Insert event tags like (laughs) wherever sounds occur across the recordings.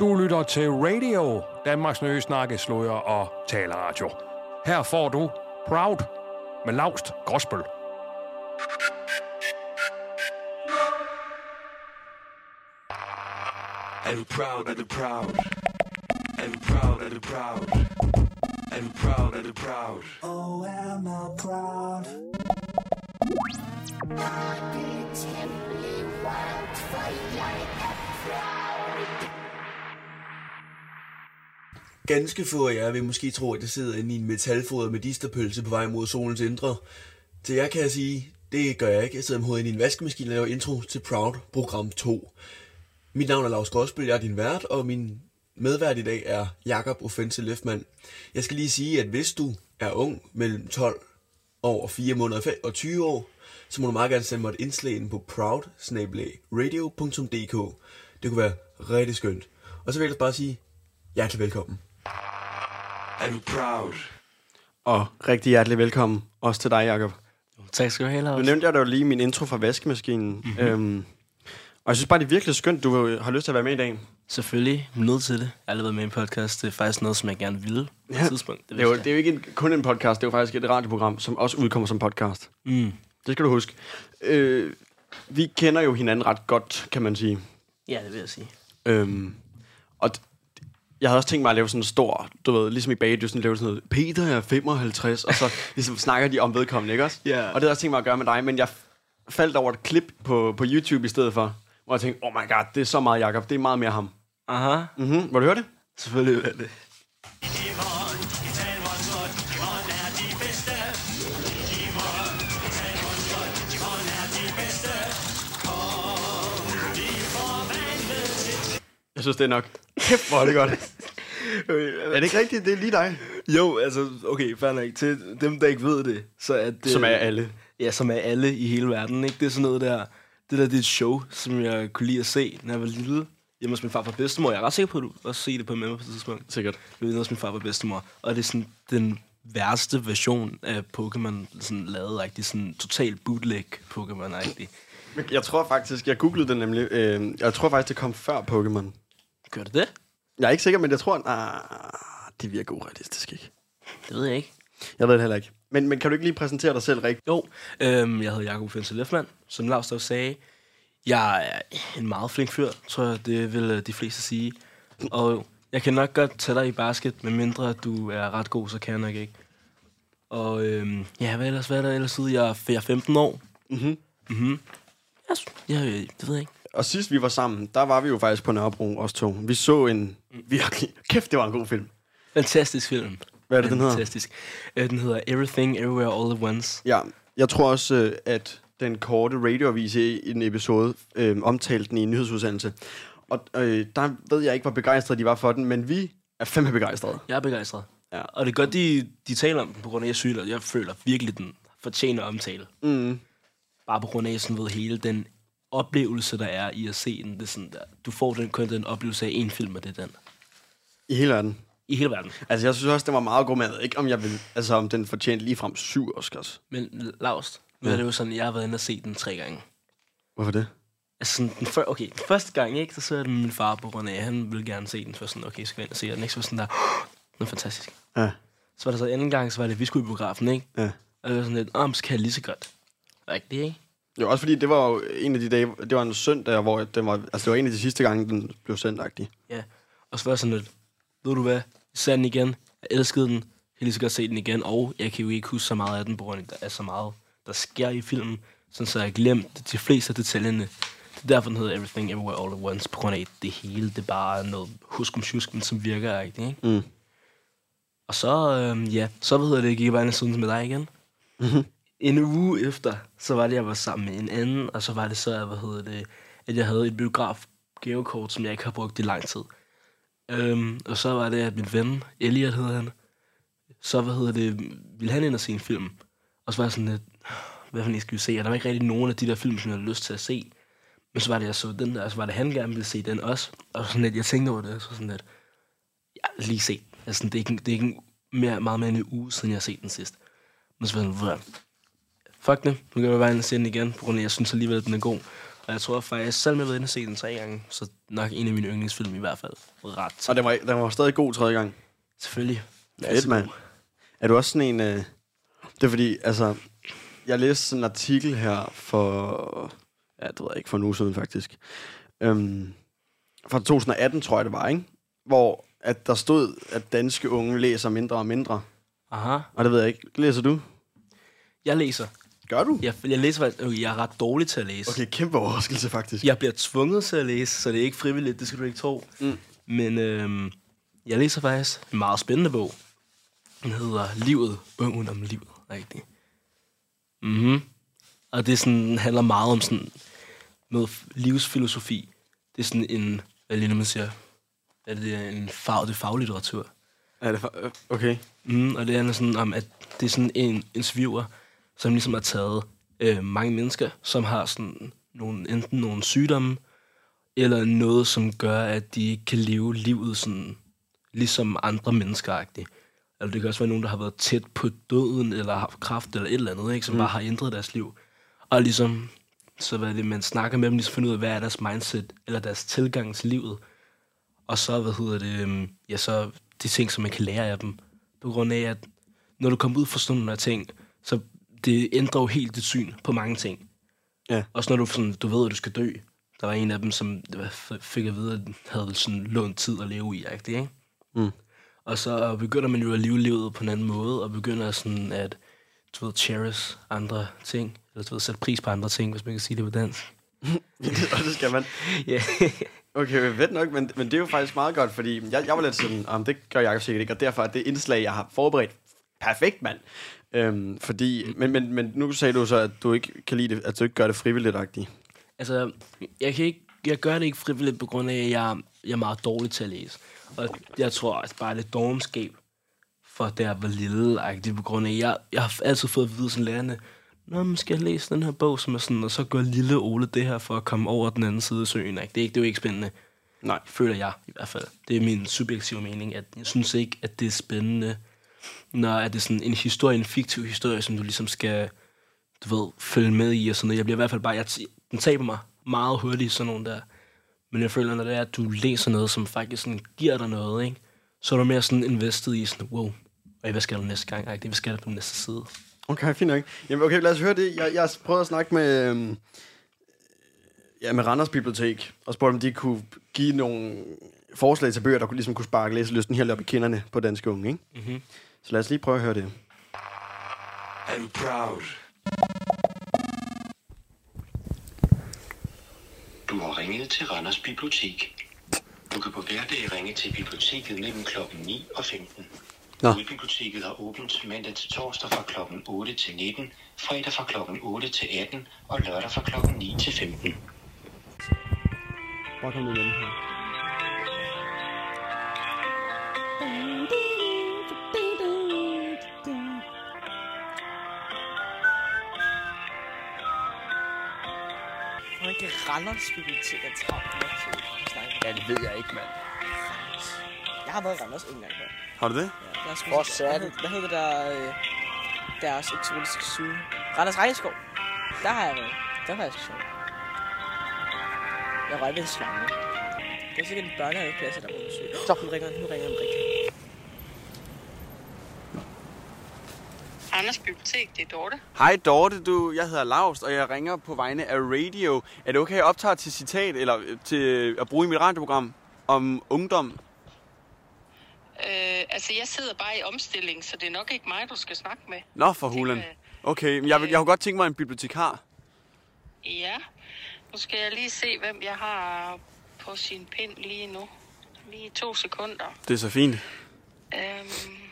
Du lytter til Radio, Danmarks nye snakkesløjer og taleradio. Her får du Proud med Laust Gråsbøl. Er du proud, er du proud? Du proud, er du proud? Er du proud, er du proud? Oh, am I proud? Ganske få af jer vil måske tro, at jeg sidder inde i en metalfoder medisterpølse på vej mod solens indre. Til jer kan jeg sige, det gør jeg ikke. Jeg sidder med hovedet i en vaskemaskine og laver intro til Proud Program 2. Mit navn er Lars Gråsbøl, jeg er din vært, og min medvært i dag er Jakob Offensive Leftman. Jeg skal lige sige, at hvis du er ung mellem 12 år og 4 måneder og 20 år, så må du meget gerne sende mig et indslag ind på proud Det kunne være rigtig skønt. Og så vil jeg bare sige, hjertelig velkommen. Er du proud? Og rigtig hjertelig velkommen også til dig, Jacob. Tak skal du have, Nu Lars. nævnte jeg da jo lige min intro fra vaskemaskinen. Mm-hmm. Øhm, og jeg synes bare, det er virkelig skønt, du har lyst til at være med i dag. Selvfølgelig nødt til det. Jeg har aldrig været med i en podcast. Det er faktisk noget, som jeg gerne ville på et Ja. tidspunkt. Det er, jo, det er jo ikke en, kun en podcast, det er jo faktisk et radioprogram, som også udkommer som podcast. Mm. Det skal du huske. Øh, vi kender jo hinanden ret godt, kan man sige. Ja, det vil jeg sige. Øhm, og jeg havde også tænkt mig at lave sådan en stor, du ved, ligesom i bagdysten, lave sådan noget, Peter er 55, og så (laughs) ligesom snakker de om vedkommende, ikke også? Ja. Og det havde jeg også tænkt mig at gøre med dig, men jeg faldt over et klip på, på YouTube i stedet for, hvor jeg tænkte, oh my god, det er så meget Jacob, det er meget mere ham. Aha, Mhm, må du høre det? selvfølgelig er det. Synes, det er nok. Kæft, hvor er det godt. (laughs) er det ikke rigtigt? Det er lige dig. Jo, altså, okay, fair nok. Til dem, der ikke ved det, så er det... Som er alle. Ja, som er alle i hele verden, ikke? Det er sådan noget der... Det der, det er et show, som jeg kunne lide at se, når jeg var lille. Hjemme hos min far og bedstemor. Jeg er ret sikker på, at du også se det på med mig på et tidspunkt. Sikkert. Det er hos min far og bedstemor. Og det er sådan den værste version af Pokémon, sådan lavet rigtig sådan total bootleg Pokémon-agtig. Men Jeg tror faktisk, jeg googlede det nemlig. Øh, jeg tror faktisk, det kom før Pokémon. Gør det det? Jeg er ikke sikker, men jeg tror, ah, det virker urealistisk, ikke? Det ved jeg ikke. Jeg ved det heller ikke. Men, men kan du ikke lige præsentere dig selv rigtigt? Jo, øhm, jeg hedder Jakob Fense Lefman. Som Lars også sagde, jeg er en meget flink fyr, tror jeg, det vil øh, de fleste sige. Og jeg kan nok godt tage dig i basket, medmindre du er ret god, så kan jeg nok ikke. Og øhm, ja, hvad ellers, hvad er der ellers ud? Jeg er, jeg er 15 år. Mhm. Mhm. Jeg, jeg, det ved jeg ikke. Og sidst vi var sammen, der var vi jo faktisk på Nørrebro, os to. Vi så en virkelig... Kæft, det var en god film. Fantastisk film. Hvad er det, den hedder? Fantastisk. Øh, den hedder Everything, Everywhere, All at Once. Ja, jeg tror også, øh, at den korte radioavis i en episode øh, omtalte den i en nyhedsudsendelse. Og øh, der ved jeg ikke, hvor begejstrede de var for den, men vi er fandme begejstrede. Jeg er begejstret. Ja. Og det er godt, de, de taler om den på grund af, at jeg og jeg føler virkelig, den fortjener omtale. Mm. Bare på grund af, sådan ved hele den oplevelse, der er i at se den. Det er sådan der, du får den, kun den oplevelse af en film, og det er den. I hele verden. I hele verden. Altså, jeg synes også, det var meget god, men jeg ved ikke, om jeg vil, altså, om den fortjente lige frem syv Oscars. Men Laust, nu Ja. er det jo sådan, jeg har været inde og se den tre gange. Hvorfor det? Altså sådan, den før, okay, den første gang, ikke, så så jeg den med min far på grund af, han ville gerne se den. Så var sådan, okay, så skal jeg ind og se den. Ikke? Så var sådan der, den er fantastisk. Ja. Så var der så anden gang, så var det, vi skulle i biografen, ikke? Ja. Og det var sådan lidt, oh, så kan jeg lige så godt. Rigtigt, ikke? Jo, også fordi det var jo en af de dage, det var en søndag, hvor den var, altså det var en af de sidste gange, den blev sendt -agtig. Ja. Og så var jeg sådan lidt, ved du hvad, jeg den igen, jeg elskede den, jeg lige så godt se den igen, og jeg kan jo ikke huske så meget af den, på grund af, der er så meget, der sker i filmen, sådan så jeg har glemt de fleste af detaljerne. Det er derfor, den hedder Everything Everywhere All at Once, på grund af, at det hele, det bare er noget huskum men som virker ikke? Mm. Og så, øhm, ja, så hvad hedder det, gik jeg bare ind sådan med dig igen. (laughs) En uge efter, så var det, jeg var sammen med en anden, og så var det så, hvad hedder det, at jeg havde et biograf gavekort, som jeg ikke har brugt i lang tid. Øhm, og så var det, at min ven, Elliot hed han, så hvad hedder det, ville han ind og se en film. Og så var jeg sådan lidt, hvad for en skal vi se? Og der var ikke rigtig nogen af de der film, som jeg havde lyst til at se. Men så var det, jeg så den der, og så var det, han gerne ville se den også. Og sådan lidt, jeg tænkte over det, og så sådan lidt, ja, lige se. Altså, det er ikke, det er ikke mere, meget mere end en uge, siden jeg har set den sidst. Men så var jeg sådan, fuck det, nu kan jeg bare ind og se den igen, på grund af, at jeg synes alligevel, at den er god. Og jeg tror faktisk, selvom jeg har været inde og se den tre gange, så nok en af mine yndlingsfilm i hvert fald. Ret. Og den var, den var stadig god tredje gang. Selvfølgelig. Fedt, mand. Er du også sådan en... Øh... Det er fordi, altså... Jeg læste sådan en artikel her for... Ja, det ved jeg ikke, for en uge siden faktisk. Øhm, fra 2018, tror jeg det var, ikke? Hvor at der stod, at danske unge læser mindre og mindre. Aha. Og det ved jeg ikke. Læser du? Jeg læser. Gør du? Jeg, jeg læser faktisk... Jeg er ret dårlig til at læse. Okay, kæmpe overraskelse faktisk. Jeg bliver tvunget til at læse, så det er ikke frivilligt, det skal du ikke tro. Mm. Men øhm, jeg læser faktisk en meget spændende bog. Den hedder Livet, Ungen om livet, rigtigt. Mhm. Og det er sådan, handler meget om sådan noget f- livsfilosofi. Det er sådan en, hvad lige man siger, at det er en fag, det er faglitteratur. Er det for... øh, Okay. Mm, og det handler sådan om, at det er sådan en interviewer, som ligesom har taget øh, mange mennesker, som har sådan nogle, enten nogle sygdomme, eller noget, som gør, at de ikke kan leve livet sådan, ligesom andre mennesker -agtigt. Eller det kan også være nogen, der har været tæt på døden, eller har haft kræft, eller et eller andet, ikke, som mm. bare har ændret deres liv. Og ligesom, så hvad det, man snakker med dem, ligesom finder ud af, hvad er deres mindset, eller deres tilgang til livet. Og så, hvad hedder det, øhm, ja, så de ting, som man kan lære af dem. På grund af, at når du kommer ud for sådan nogle ting, så det ændrer jo helt dit syn på mange ting. Ja. Også når du, sådan, du ved, at du skal dø. Der var en af dem, som fik at vide, at havde sådan lånt tid at leve i, ikke? Mm. Og så begynder man jo at leve livet på en anden måde, og begynder sådan at, du ved, cherish andre ting, eller du ved, sætte pris på andre ting, hvis man kan sige det på dansk. (laughs) og det skal man. (laughs) Ja. Okay, fedt nok, men, men det er jo faktisk meget godt, fordi jeg, jeg var lidt sådan, om det gør jeg sikkert ikke, og derfor er det indslag, jeg har forberedt perfekt, mand. Øhm, fordi, men, men, men nu sagde du så, at du ikke kan lide det, at du ikke gør det frivilligt -agtigt. Altså, jeg, kan ikke, jeg gør det ikke frivilligt på grund af, at jeg, jeg er meget dårlig til at læse. Og jeg tror at bare det er dogenskab for da jeg var lille, på grund af, at jeg, jeg har altid fået at vide sådan lærerne, Nå, man skal jeg læse den her bog, som er sådan, og så gør lille Ole det her for at komme over den anden side af søen. Ikke? Det, er ikke, det er jo ikke spændende. Nej. Føler jeg i hvert fald. Det er min subjektive mening, at jeg synes ikke, at det er spændende, når er det sådan en historie, en fiktiv historie, som du ligesom skal, du ved, følge med i og sådan noget. Jeg bliver i hvert fald bare, jeg, den taber mig meget hurtigt, sådan nogle der. Men jeg føler, når det er, at du læser noget, som faktisk sådan giver dig noget, ikke? så er du mere sådan invested i sådan, wow, og hvad skal du næste gang? Ej, det skal jeg på den næste side? Okay, fint nok. Jamen, okay, lad os høre det. Jeg, jeg prøvede at snakke med, øhm, ja, med Randers Bibliotek, og spurgte, om de kunne give nogle forslag til bøger, der kunne, ligesom kunne sparke læselysten helt op i kinderne på danske unge, ikke? Mhm. Så lad os lige prøve at høre det. Er du proud? Du har ringet til Randers Bibliotek. Du kan på hverdag ringe til biblioteket mellem kl. 9 og 15. Nå. Biblioteket har åbent mandag til torsdag fra kl. 8 til 19, fredag fra kl. 8 til 18 og lørdag fra kl. 9 til 15. Hvor kom igen her? Randers Bibliotek have travlt med at snakke Ja, det ved jeg ikke, mand. Jeg har været i Randers en gang før. Har du det? Ja, der er sgu Hvor? Hvad hed- Hvad hedder det der... Øh, deres eksotiske zoo? Randers Regnskov. Der har jeg været. Der var jeg sgu sjovt. Jeg røg ved en slange. Det er sikkert en børnehaveplads, der var på besøg. Så. Nu ringer, nu ringer den rigtig. Anders Bibliotek, det er Dorte. Hej Dorte, du, jeg hedder Laust, og jeg ringer på vegne af Radio. Er det okay, at jeg optager til citat, eller øh, til at bruge i mit radioprogram om ungdom? Øh, altså, jeg sidder bare i omstilling, så det er nok ikke mig, du skal snakke med. Nå, for hulen. Okay, men jeg, jeg kunne godt tænke mig en bibliotekar. Ja, nu skal jeg lige se, hvem jeg har på sin pind lige nu. Lige to sekunder. Det er så fint. Øhm,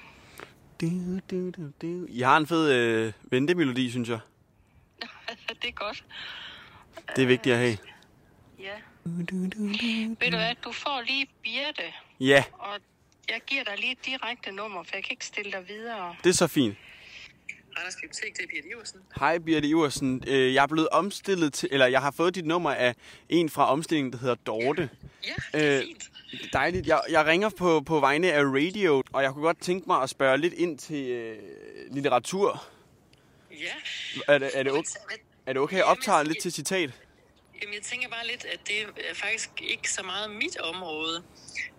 Du, du, du, du. I har en fed øh, ventemelodi, synes jeg. (laughs) det er godt. Det er vigtigt at have. Ja. Ved du hvad, du får lige Birte, Ja, og jeg giver dig lige et direkte nummer, for jeg kan ikke stille dig videre. det er så fint. Anders Bibliotek, det er Birte Iversen. Hej Birte Iversen. Øh, Jeg er blevet omstillet til, eller jeg har fået dit nummer af en fra omstillingen, der hedder Dorte. Ja, det er Øh, fint. Dejligt. Jeg, jeg ringer på, på vegne af Radio, og jeg kunne godt tænke mig at spørge lidt ind til øh, litteratur. Ja. Er det, er, det okay, er det okay, at jeg optager lidt til citat? Jamen, jeg tænker bare lidt, at det er faktisk ikke så meget mit område.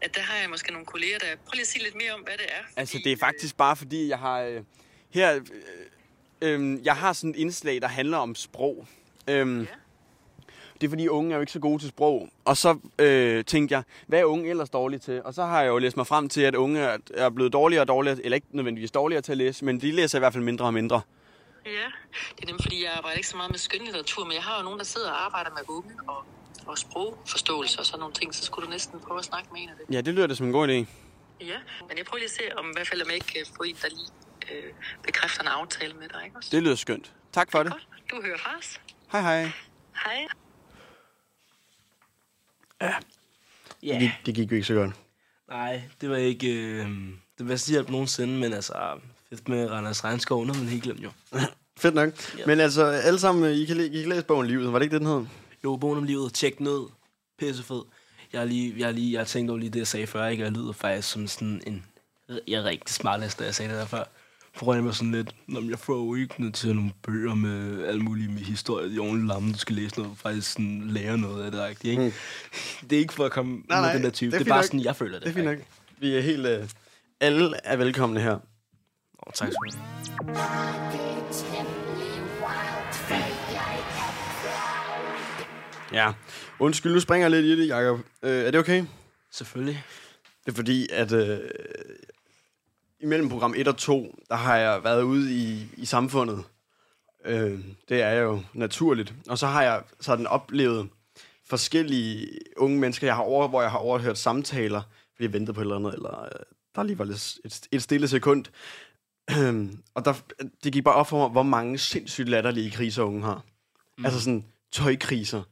At der har jeg måske nogle kolleger, der... Prøv lige at sige lidt mere om, hvad det er. Altså, det er faktisk bare fordi, jeg har... Øh, her... Øh, øh, jeg har sådan et indslag, der handler om sprog. Øhm, Ja. Det er fordi, unge er jo ikke så gode til sprog. Og så øh, tænkte jeg, hvad er unge ellers dårlige til? Og så har jeg jo læst mig frem til, at unge er- blevet dårligere og dårligere, eller ikke nødvendigvis dårligere til at læse, men de læser i hvert fald mindre og mindre. Ja, det er nemt, fordi jeg arbejder ikke så meget med skønlitteratur, men jeg har jo nogen, der sidder og arbejder med unge og, og sprogforståelse og sådan nogle ting, så skulle du næsten prøve at snakke med en af det. Ja, det lyder da som en god idé. Ja, men jeg prøver lige at se, om i hvert fald om jeg ikke kan få en, der lige øh, bekræfter en aftale med dig, ikke også? Det lyder skønt. Tak for det. Godt. Du hører fra os. Hej hej. Hej. Ja, Det, det gik jo ikke så godt. nej, det var ikke øh, det bedste hjælp nogensinde, men altså, fedt med Randers Regnskov, noget man helt glemt jo. (laughs) Fedt nok. Ja. Men altså, alle sammen, I kan, læ- I kan læse bogen Livet. Var det ikke det, den hed? Jo, bogen om livet, tjek ned, pissefed. Jeg har lige, jeg har lige, jeg har tænkt over lige det, jeg sagde før, ikke? Jeg lyder faktisk som sådan en, jeg er rigtig smart, da jeg sagde det der før. For jeg mig sådan lidt, når jeg får jo ikke noget til nogle bøger med alle mulige med historie, de er ordentligt lamme, du skal læse noget, faktisk sådan lære noget af det, rigtigt, ikke? Mm. (laughs) Det er ikke for at komme Nej, nej, nej, med den der type, det er det er, bare nok. sådan, jeg føler det. Det er fint nok. Vi er helt... Øh, alle er velkomne her. Åh, tak skal du. Ja. Undskyld, nu springer jeg lidt i det, Jacob. Øh, er det okay? Selvfølgelig. Det er fordi, at øh, imellem program 1 og 2, der har jeg været ude i, i samfundet. Øh, det er jo naturligt. Og så har jeg sådan oplevet forskellige unge mennesker, jeg har over, hvor jeg har overhørt samtaler, fordi jeg ventede på et eller andet, eller øh, der lige var lidt et, et stille sekund. Øhm, og der, det gik bare op for mig, hvor mange sindssygt latterlige kriser unge har. Mm. Altså sådan tøjkriser.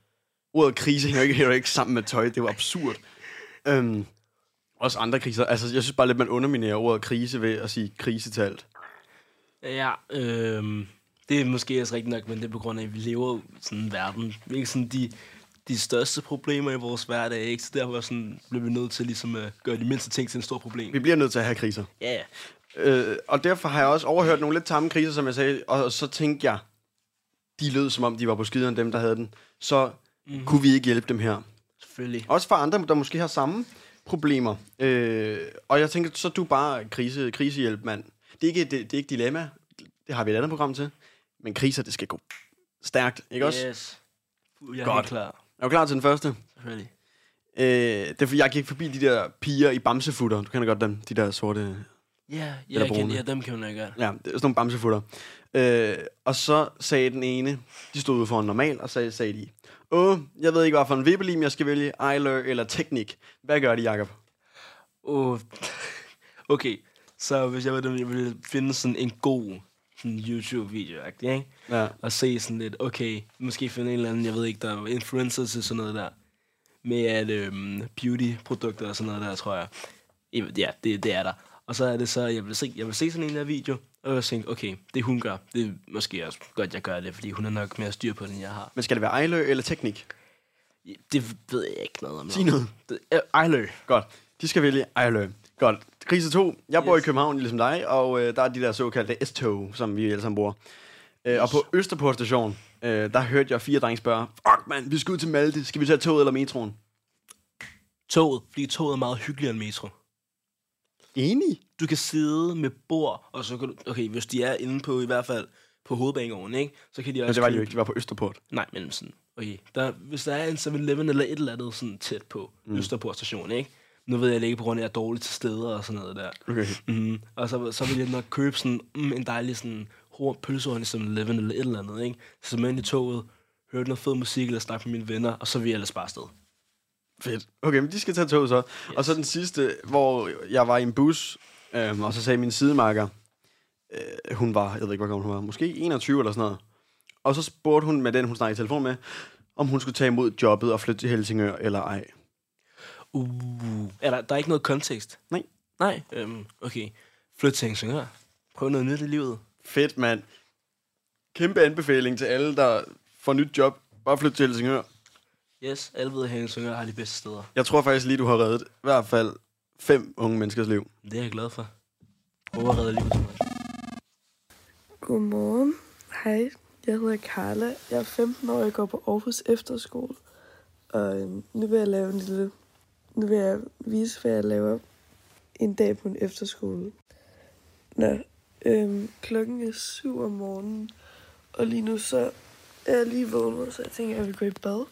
Ordet krise hænger ikke, hænger ikke sammen med tøj. Det jo absurd. Øhm, også andre kriser. Altså, jeg synes bare lidt, man underminerer ordet krise ved at sige krise til alt. Ja, øhm, det er måske også rigtigt nok, men det er på grund af, at vi lever i sådan en verden. Er ikke sådan de, de største problemer i vores hverdag, ikke? Så derfor sådan, bliver vi nødt til ligesom at gøre de mindste ting til en stor problem. Vi bliver nødt til at have kriser. Ja, ja. Øh, og derfor har jeg også overhørt nogle lidt tamme kriser, som jeg sagde, og så tænkte jeg, de lød som om, de var på skideren, dem der havde den. Så mm-hmm. kunne vi ikke hjælpe dem her. Selvfølgelig. Også for andre, der måske har samme problemer. Øh, og jeg tænker, så er du bare krise, krisehjælp, mand. Det er, ikke, det, det er ikke dilemma. Det har vi et andet program til. Men kriser, det skal gå stærkt, ikke også? Yes. Jeg er Godt. klar. Er du klar til den første? Selvfølgelig. Øh, det er fordi, jeg gik forbi de der piger i bamsefutter. Du kender godt dem, de der sorte... Ja, ja, jeg kan, ja, dem kan ikke gøre. Ja, det er sådan nogle bamsefutter. Øh, og så sagde den ene, de stod ude for en normal, og så sagde de, Åh, jeg ved ikke, hvad for en vippelim jeg skal vælge, Eiler eller Teknik. Hvad gør de, Jacob? Oh. (laughs) okay, så hvis jeg var dem, jeg ville finde sådan en god sådan YouTube-video, ikke? Ja. Og se sådan lidt, okay, måske finde en eller anden, jeg ved ikke, der er influencer til sådan noget der. Med at øhm, beauty-produkter og sådan noget der, tror jeg. Ja, det, det er der. Og så er det så, jeg vil se, jeg vil se sådan en der video, og jeg tænkte, okay, det hun gør, det er måske også godt, jeg gør det, fordi hun er nok mere styr på det, end jeg har. Men skal det være Eiler eller Teknik? Det ved jeg ikke noget om. Sig noget. Ejlø. Godt. De skal vælge Eiler. Godt. Krise 2. Jeg bor Yes. i København, ligesom dig, og øh, der er de der såkaldte S-tog, som vi alle sammen bruger. Øh, og på Østerport station, øh, der hørte jeg fire drenge spørge, fuck mand, vi skal ud til Malte. Skal vi tage toget eller metroen? Toget, fordi toget er meget hyggeligere end metro. Enig. Du kan sidde med bord, og så kan du... Okay, hvis de er inde på i hvert fald på hovedbanegården, ikke? Så kan de også Men det var de jo ikke, de var på Østerport. Nej, men sådan... Okay, der, hvis der er en 7-Eleven eller et eller andet sådan tæt på mm. Østerport station, ikke? Nu ved jeg ikke på grund af, at jeg er dårlig til steder og sådan noget der. Okay. Mm. Og så, så vil jeg nok købe sådan mm, en dejlig sådan hår pølsehorn i 7-Eleven eller et eller andet, ikke? Så med ind i toget, hørte noget fed musik eller snakke med mine venner, og så vil jeg ellers bare afsted. Fedt. Okay, men de skal tage tog så. Yes. Og så den sidste, hvor jeg var i en bus, øhm, og så sagde min sidemarker, øh, hun var, jeg ved ikke, hvor gammel hun var, måske 21 eller sådan noget. Og så spurgte hun med den, hun snakkede i telefon med, om hun skulle tage imod jobbet og flytte til Helsingør eller ej. Uh, er der, der er ikke noget kontekst? Nej. Nej, øhm, okay. Flyt til Helsingør. Prøv noget nyt i livet. Fedt, mand. Kæmpe anbefaling til alle, der får nyt job. Bare flytte til Helsingør. Yes, alle ved, at Helsingør har de bedste steder. Jeg tror faktisk lige, du har reddet i hvert fald fem unge menneskers liv. Det er jeg glad for. Prøv at redde livet så meget. Godmorgen. Hej. Jeg hedder Carla. Jeg er 15 år, jeg går på Aarhus Efterskole. Og øhm, nu vil jeg lave en lille... Nu vil jeg vise, hvad jeg laver en dag på en efterskole. Nå, øhm, klokken er 7 om morgenen. Og lige nu så er jeg lige vågnet, så jeg tænker, at jeg vil gå i bad.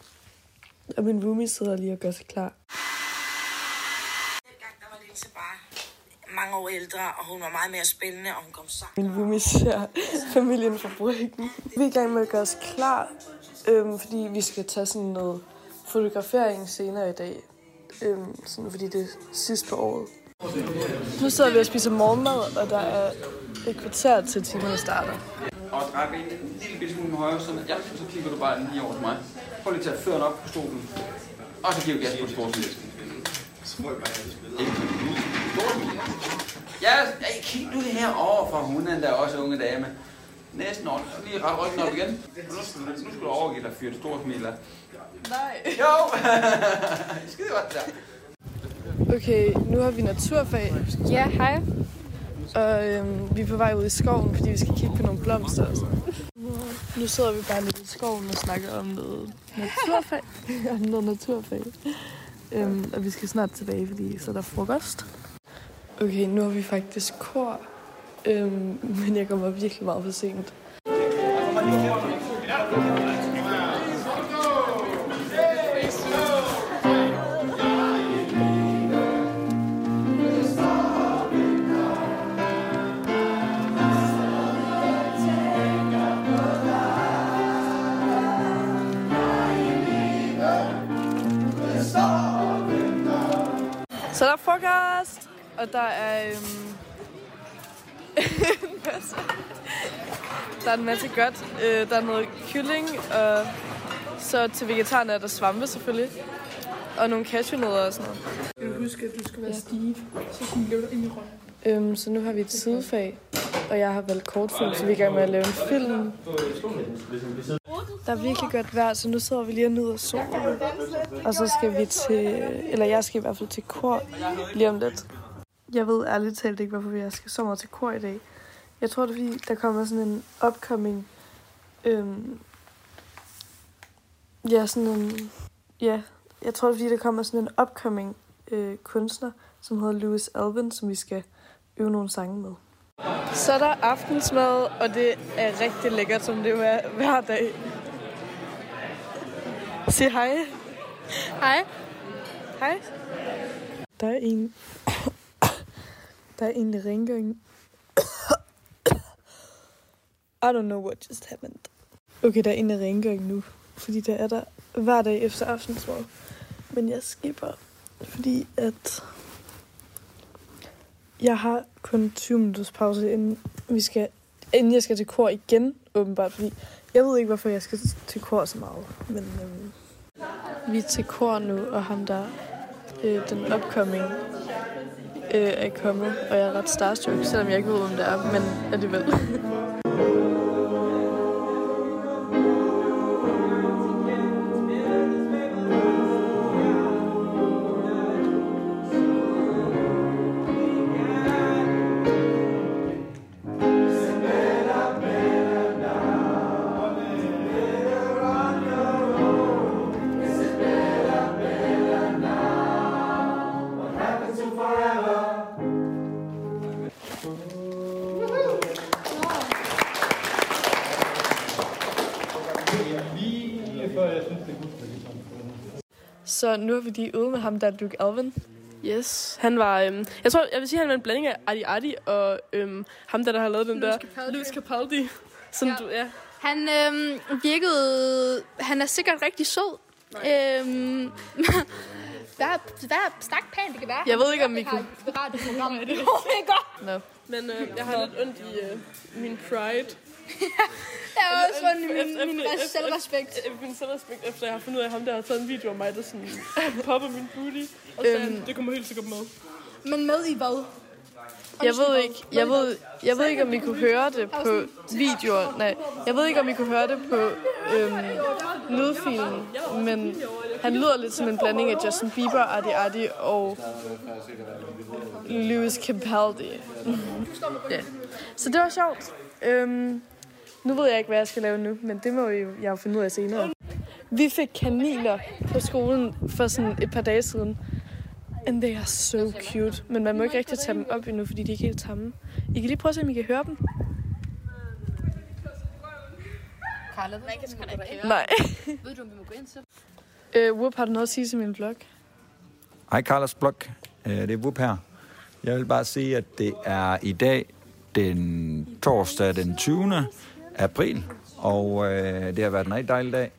Og min roomie sidder lige og gør sig klar. mange år ældre, og hun var meget mere spændende, og hun kom sammen. Min roomie ser familien fra Bryggen. Vi er i gang med at gøre os klar, øhm, fordi vi skal tage sådan noget fotografering senere i dag. Øhm, sådan, fordi det er sidst på året. Nu sidder vi og spiser morgenmad, og der er et kvarter til timerne starter. Og drej benet en lille bitte smule med højre, sådan at, ja, så kigger du bare lige over til mig. Prøv lige at tage fødderne op på stolen. Og så giver du gas på sportsmiddelsen. Ja, hey, kig nu det her over for hun er der er også unge dame. Næsten over. Så lige ret ryggen op igen. Nu skal, du, nu skal du overgive dig fyre et stort smil af. Nej. Jo! (laughs) Skide godt der. Okay, nu har vi naturfag. Ja, hej. Og øhm, vi er på vej ud i skoven, fordi vi skal kigge på nogle blomster og sådan. Nu sidder vi bare lidt i skoven og snakker om noget naturfag. (laughs) om noget naturfag. Øhm, og vi skal snart tilbage, fordi så er der frokost. Okay, nu har vi faktisk kor. Øhm, men jeg kommer virkelig meget for sent. Så frokost, og der er øhm, en masse, der er en masse godt. Øh, der er noget kylling, og så til vegetarerne er der svampe selvfølgelig. Og nogle cashewnødder og sådan noget. Jeg vil huske, at du skal være stiv, så sådan du ind i rollen. Øhm, så nu har vi et sidefag, og jeg har valgt kortfilm, så vi er i gang med at lave en film. Der er virkelig godt vejr, så nu sidder vi lige og nyder solen. Og så skal vi til, eller jeg skal i hvert fald til kor lige om lidt. Jeg ved ærligt talt ikke, hvorfor jeg skal så meget til kor i dag. Jeg tror, det er fordi, der kommer sådan en upcoming... Øhm, ja, sådan en... Ja, jeg tror, det er fordi, der kommer sådan en upcoming øh, kunstner, som hedder Louis Alvin, som vi skal øve nogle sange med. Så er der aftensmad, og det er rigtig lækkert, som det er hver dag. Sig hej. Hej. Hej. Der er en... Der er egentlig rengøring. I don't know what just happened. Okay, der er egentlig rengøring nu. Fordi der er der hver dag efter aftensmad. Men jeg skipper, fordi at jeg har kun 20 minutters pause, inden, vi skal, inden jeg skal til kor igen, åbenbart. Fordi jeg ved ikke, hvorfor jeg skal til kor så meget. Men øhm, vi er til kor nu, og ham der, øh, den upcoming, øh, er kommet. Og jeg er ret starstruck, selvom jeg ikke ved, hvem det er, men alligevel. (laughs) Så nu har vi lige ude med ham, der er Luke Alvin. Yes, han var, øhm, jeg tror, jeg vil sige, han var en blanding af Adi Adi og øhm, ham der, der har lavet den Louis der. Capaldi. Louis Capaldi. (laughs) Som ja. du, ja. Han øhm, virkede... Han er sikkert rigtig sød. Øhm, (laughs) hvad, hvad snak pænt det kan være. Jeg ved ikke, om vi kunne- (laughs) Det radioprogram. Nej, det er oh my god. No. Men øh, jeg har lidt ondt i øh, min pride. (laughs) Jeg har også fundet min, min res- selvrespekt. Min selvrespekt, efter jeg har fundet ud af, ham der har taget en video af mig, der sådan (laughs) popper min booty. Og så Øhm. det kommer helt sikkert med. Men med i hvad? Jeg ved ikke, jeg ved, jeg ved ikke, om I kunne høre det på videoer. Nej, jeg ved ikke, om I kunne høre det på øhm, lydfilen, men han lyder lidt som en blanding af Justin Bieber, Adi Adi og Louis Capaldi. ja. Så det var sjovt. Øhm, Nu ved jeg ikke, hvad jeg skal lave nu, men det må jo, jeg jo finde ud af senere. Vi fik kaniner på skolen for sådan et par dage siden. And they are so cute. Men man må ikke rigtig tage dem op endnu, fordi de er ikke helt tamme. I kan lige prøve at se, om I kan høre dem. Carla, ved du, om vi må gå ind? Nej. (laughs) Ved du, om vi må gå ind til? Øh, Whoop, har du noget at sige til min blog? Hej Carlos Blok, Øh, det er Vup her. Jeg vil bare sige, at det er i dag den torsdag den 20. april, og øh, det har været en rigtig dejlig dag.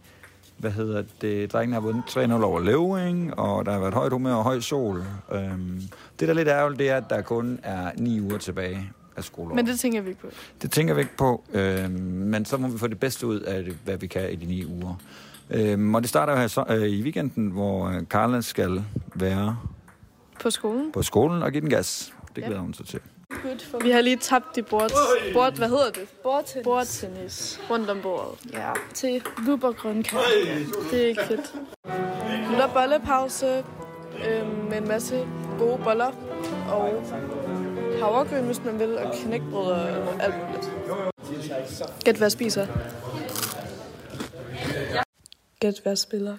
Hvad hedder det? Drengen har vundet 3-0 over Løving, og der har været højt humør og høj sol. Øhm, det, der er lidt ærgerligt, det er, at der kun er 9 uger tilbage af skoleåret. Men det tænker vi ikke på. Det tænker vi ikke på, øh, men så må vi få det bedste ud af, det, hvad vi kan i de ni uger. Øh, og det starter jo her så, øh, i weekenden, hvor øh, Carla skal være På skolen? på skolen og give den gas. Det glæder hun sig til. Vi har lige tabt det bord, bord hvad hedder det? Bordtennis. Bordtennis rundt om bordet. Ja, til Whoop og grønkær. Det er ikke fedt. Nu er der bollepause øh, med en masse gode boller og havregryn, hvis man vil, og knækbrød og alt muligt. Gæt, hvad jeg spiser. Gæt, hvad jeg spiller.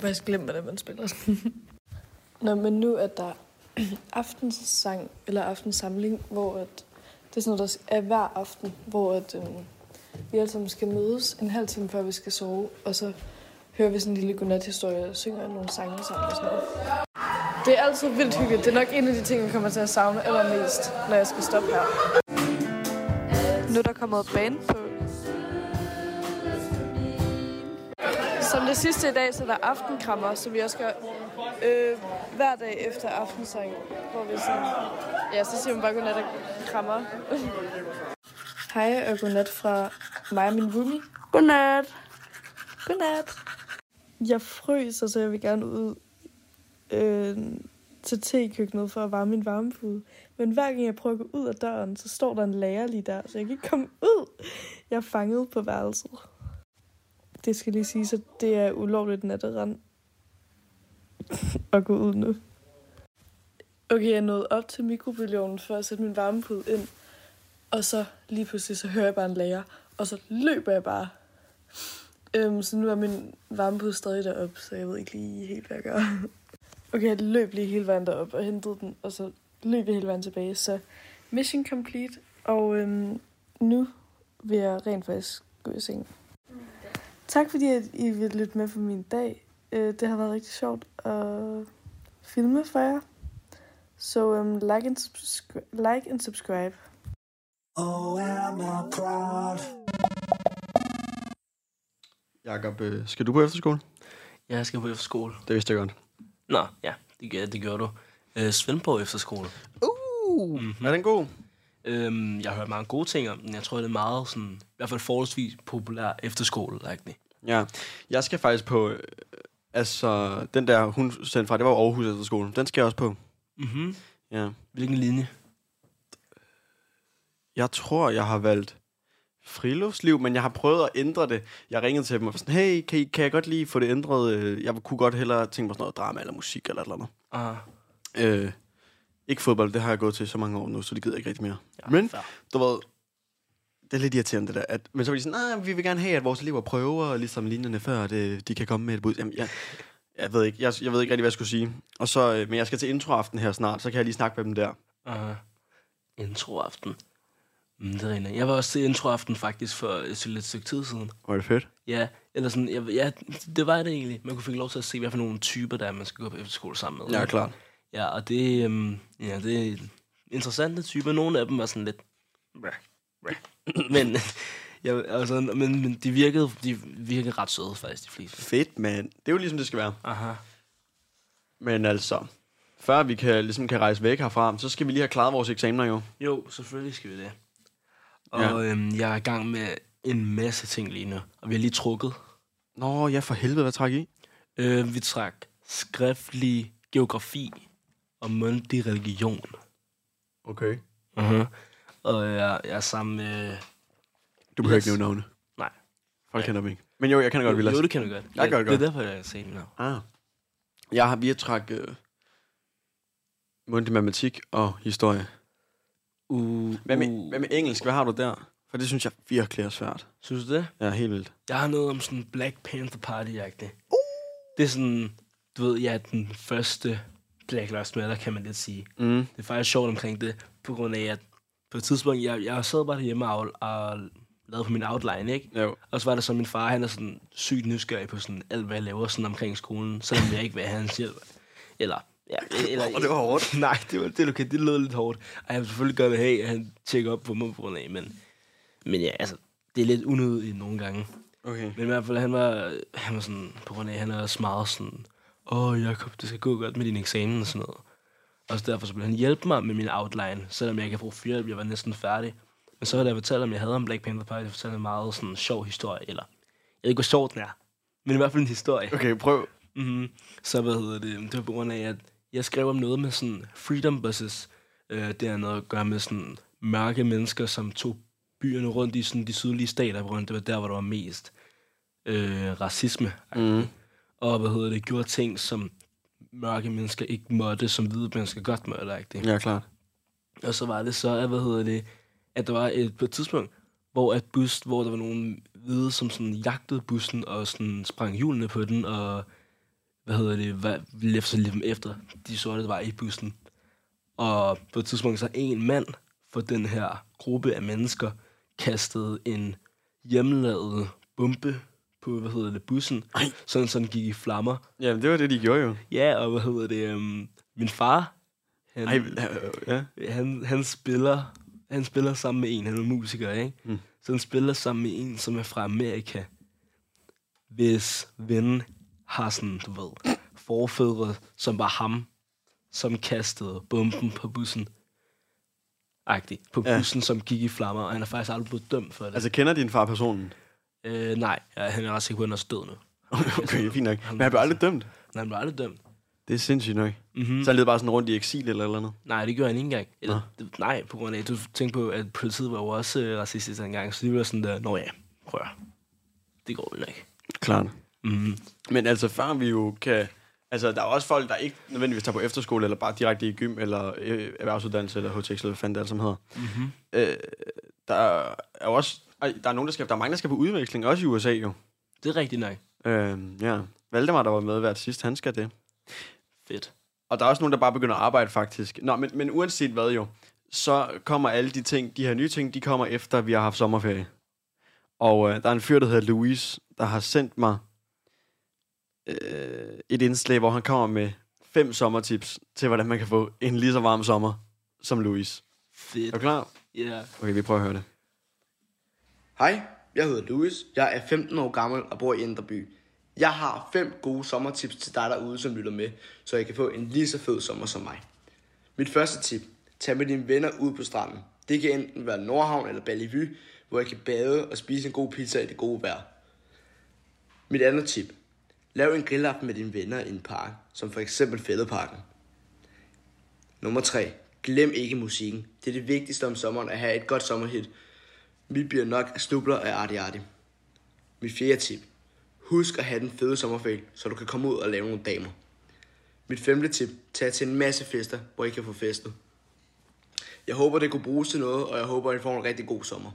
Har faktisk glemt, hvordan man spiller. (laughs) Nå, men nu er der (clears throat) aftenssang, eller aftensamling, hvor at, det er sådan noget, der er hver aften, hvor at, øhm, vi alle sammen skal mødes en halv time før vi skal sove, og så hører vi sådan en lille godnat-historie og synger nogle sange sammen og sådan noget. Det er altid vildt hyggeligt. Det er nok en af de ting, jeg kommer til at savne allermest, når jeg skal stoppe her. Nu er der kommet band på. Som det sidste i dag, så er der aftenkrammer, så vi også gør øh, hver dag efter aftensang, hvor vi sådan, ja, så siger man bare godnat og krammer. (laughs) Hej og godnat fra mig og min roomie. Godnat. Godnat. Jeg fryser, så jeg vil gerne ud øh, til tekøkkenet for at varme min varmepude. Men hver gang jeg prøver at gå ud af døren, så står der en lærer lige der, så jeg kan ikke komme ud. Jeg er fanget på værelset. Det skal lige sige, så det er ulovligt natterand at gå ud nu. Okay, jeg nåede op til mikrobølgeovnen for at sætte min varmepude ind. Og så lige pludselig, så hører jeg bare en lager. og så løber jeg bare. Øhm, så nu er min varmepude stadig deroppe, så jeg ved ikke lige helt, hvad jeg gør. Okay, jeg løb lige hele vejen derop og hentede den, og så løb jeg hele vejen tilbage. Så mission complete, og øhm, nu vil jeg rent faktisk gå i seng. Tak fordi at I vil lytte med på min dag. Øh, Det har været rigtig sjovt at filme for jer. Så um, like, and subscri- like and subscribe. Oh, am I proud? Jakob, øh, skal du på efterskole? Ja, jeg skal på efterskole. Det vidste jeg godt. Nå, ja, det, gør- det gør du. Øh, Svendborg efterskole. Uh, mm-hmm. er den god? Øhm, jeg har hørt mange gode ting om den. Jeg tror, det er meget sådan, i hvert fald forholdsvis populær efterskole -agtig. Ja, jeg skal faktisk på... Øh, altså, den der, hun sendte fra, det var Aarhus Efterskole. Den skal jeg også på. Mhm. Ja. Hvilken linje? Jeg tror, jeg har valgt friluftsliv, men jeg har prøvet at ændre det. Jeg ringede til dem og var sådan, hey, kan, I, kan jeg godt lige få det ændret? Øh, Jeg kunne godt hellere tænke mig sådan noget drama eller musik eller et eller andet. Ah. Øh, ikke fodbold, det har jeg gået til så mange år nu, så det gider jeg ikke rigtig mere. Ja, men, du ved, det er lidt irriterende det der. At, men så var de sådan, nej, vi vil gerne have, at vores elever prøver, ligesom lignende før, at øh, de kan komme med et bud. Jamen, jeg, jeg, ved ikke, jeg, jeg ved ikke rigtig, hvad jeg skulle sige. Og så, øh, men jeg skal til introaften her snart, så kan jeg lige snakke med dem der. Uh, introaften. Mm, det er. Jeg var også til introaften faktisk for et lidt stykke tid siden. Var det fedt? Ja, eller sådan, jeg, ja, det var det egentlig. Man kunne fik lov til at se, hvad for nogle typer, der er, man skal gå på efterskole sammen med. Ja, klart. Ja, og det, øhm, ja, det er interessante typer. Nogle af dem var sådan lidt... (laughs) men, ja, altså, men, men de, virkede, de virkede ret søde, faktisk, de fleste. Fedt, mand. Det er jo ligesom, det skal være. Aha. Men altså, før vi kan, ligesom kan rejse væk herfra, så skal vi lige have klaret vores eksamener jo. Jo, selvfølgelig skal vi det. Og Ja. øhm, jeg er i gang med en masse ting lige nu. Og vi har lige trukket. Nå, ja, for helvede, hvad træk I? Øh, vi trak skriftlig geografi og mundtlig religion. Okay. Uh-huh. Og jeg, jeg er sammen med... Du behøver ikke nævne navne. Nej. Folk kender dem ikke. Men jo, jeg kan godt Vilas. jo, det kan du godt. Jeg Ja, gør det det er godt. derfor, jeg sagde mit navn. Ah. Jeg har vi har træk øh, mundtlig matematik og historie. Uh, Hvad med, uh. hvad med engelsk? Hvad har du der? For det synes jeg virkelig er svært. Synes du det? Ja, helt vildt. Jeg har noget om sådan Black Panther Party-agtigt. Uh. Det er sådan, du ved, jeg er den første Black Lives Matter, kan man lidt sige. Mm. Det er faktisk sjovt omkring det, på grund af, at på et tidspunkt, jeg, jeg sad bare derhjemme og, og lavede på min outline, ikke? Jo. Og så var der så min far, han er sådan sygt nysgerrig på sådan alt, hvad jeg laver sådan omkring skolen, selvom jeg ikke have hans hjælp. Eller, ja, (laughs) eller... Åh, det var hårdt. (laughs) Nej, det var, det er okay, det lød lidt hårdt. Og jeg vil selvfølgelig godt have, at han tjekker op på mig på grund af, men, men ja, altså, det er lidt unødigt nogle gange. Okay. Men i hvert fald, han var, han var sådan, på grund af, at han er også meget sådan, åh, Jacob, det skal gå godt med din eksamen og sådan noget. Og så derfor så ville han hjælpe mig med min outline, selvom jeg ikke har brugt hjælp, jeg var næsten færdig. Men så havde jeg fortalt, om jeg havde om Black Panther Party, jeg fortalte en meget sådan sjov historie, eller jeg ved ikke, hvor sjov den er, men i hvert fald en historie. Okay, prøv. Mm-hmm. Så hvad hedder det, det var på grund af, at jeg skrev om noget med sådan freedom buses. Øh, det har noget at gøre med sådan mørke mennesker, som tog byerne rundt i sådan de sydlige stater, af, det var der, hvor der var mest øh, racisme. Mm. Og hvad hedder det, gjorde ting, som mørke mennesker ikke måtte, som hvide mennesker godt måtte. Ikke? Ja, klart. Og så var det så, at, hvad hedder det, at der var et, på et tidspunkt, hvor et bus, hvor der var nogle hvide, som sådan jagtede bussen og sådan sprang hjulene på den, og hvad hedder det, var, ville efter lidt efter de sorte, der var i bussen. Og på et tidspunkt så en mand for den her gruppe af mennesker kastede en hjemmelavet bombe på, hvad hedder det, bussen, Ej. sådan så den gik i flammer. Jamen, det var det, de gjorde jo. Ja, og hvad hedder det, um, min far, han, Ej, ja. han, han spiller han spiller sammen med en, han er musiker, ikke? Mm. Så han spiller sammen med en, som er fra Amerika. Hvis ven har sådan, du ved, forfædre, som var ham, som kastede bomben på bussen. Agtigt. På Ja. bussen, som gik i flammer, og han er faktisk aldrig blevet dømt for det. Altså, kender din far personen? Øh, nej, ja, han er ret sikker på, at han er død nu. Okay, fint nok. Men han blev aldrig dømt. Nej, han blev aldrig dømt. Det er sindssygt nok. Mhm. Så han levede bare sådan rundt i eksil eller eller andet. Nej, det gjorde han ikke engang. Eller, det, nej, på grund af, du tænker på, at politiet var jo også øh, racistisk engang, så de var sådan der, nå ja, prøv det går vel ikke. Klart. Mm. Men altså, før vi jo kan... Altså, der er også folk, der ikke nødvendigvis tager på efterskole, eller bare direkte i gym, eller øh, erhvervsuddannelse, eller HTX, eller hvad fanden det alt som hedder. Mhm. Øh, der er jo også... Ej, der er nogen, der skal... Der er mange, der skal på udveksling, også i USA jo. Det er rigtigt nok. Øh, ja. Valdemar, der var med hvert sidst, han skal det. Fedt. Og der er også nogen, der bare begynder at arbejde, faktisk. Nå, men, men uanset hvad jo, så kommer alle de ting, de her nye ting, de kommer efter, vi har haft sommerferie. Og øh, der er en fyr, der hedder Louise, der har sendt mig øh, et indslag, hvor han kommer med fem sommertips til, hvordan man kan få en lige så varm sommer som Louise. Fedt. Er du klar? Ja. Okay, vi prøver at høre det. Hej, jeg hedder Louis. Jeg er 15 år gammel og bor i Indreby. Jeg har fem gode sommertips til dig derude, som lytter med, så I kan få en lige så fed sommer som mig. Mit første tip. Tag med dine venner ud på stranden. Det kan enten være Nordhavn eller Bellevue, hvor I kan bade og spise en god pizza i det gode vejr. Mit andet tip. Lav en grillaften med dine venner i en park, som for eksempel Fældeparken. Nummer 3. Glem ikke musikken. Det er det vigtigste om sommeren at have et godt sommerhit. Mit bliver nok af snubler af Arti Arti. Mit fjerde tip. Husk at have den fede sommerferie, så du kan komme ud og lave nogle damer. Mit femte tip. Tag til en masse fester, hvor I kan få festet. Jeg håber, det kunne bruges til noget, og jeg håber, I får en rigtig god sommer.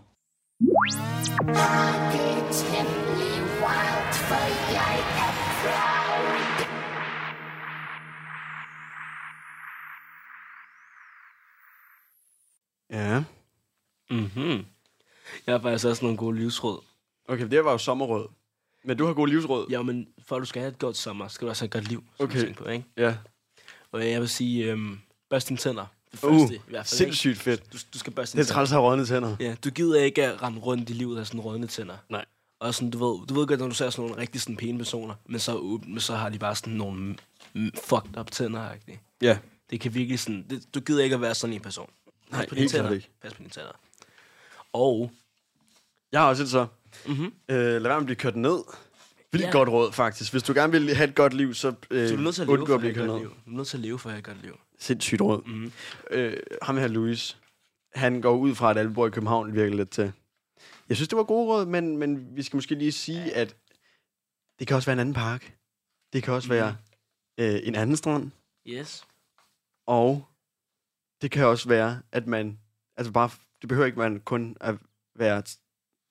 Ja. Mhm. Jeg har faktisk også nogle gode livsråd. Okay, det var jo sommerråd. Men du har gode livsråd. Ja, men for at du skal have et godt sommer, skal du også have et godt liv. Okay. På, ikke? Ja. Og jeg vil sige, øhm, børst dine tænder. Det Uh, første, i hvert fald, sindssygt ikke? fedt. Du, du skal børste Det er dine træls at have rådne tænder. Ja, du gider ikke at rende rundt i livet af sådan rådne tænder. Nej. Og sådan, du ved, du ved godt, når du ser sådan nogle rigtig sådan pæne personer, men så, men så har de bare sådan nogle fucked up tænder -agtige. Ja. Det kan virkelig sådan, det, du gider ikke at være sådan en person. Pas Nej, på dine tænder. ikke. Pas på dine tænder. Og... Jeg har også et så. Mm-hmm. Øh, lad være med at blive kørt ned. Vildt Ja. godt råd, faktisk. Hvis du gerne vil have et godt liv, så, øh, Så du er nødt til at leve for at blive kørt godt ned. liv. Du er nødt til at leve for at have et godt liv. Sindssygt råd. Mm-hmm. Øh, ham her, Louis, han går ud fra, at alle bor i København virkelig lidt til. Jeg synes, det var gode råd, men, men vi skal måske lige sige, at Det kan også være en anden park. Det kan også være øh, en anden strand. Yes. Og det kan også være, at man... Altså bare... Det behøver ikke man kun at være...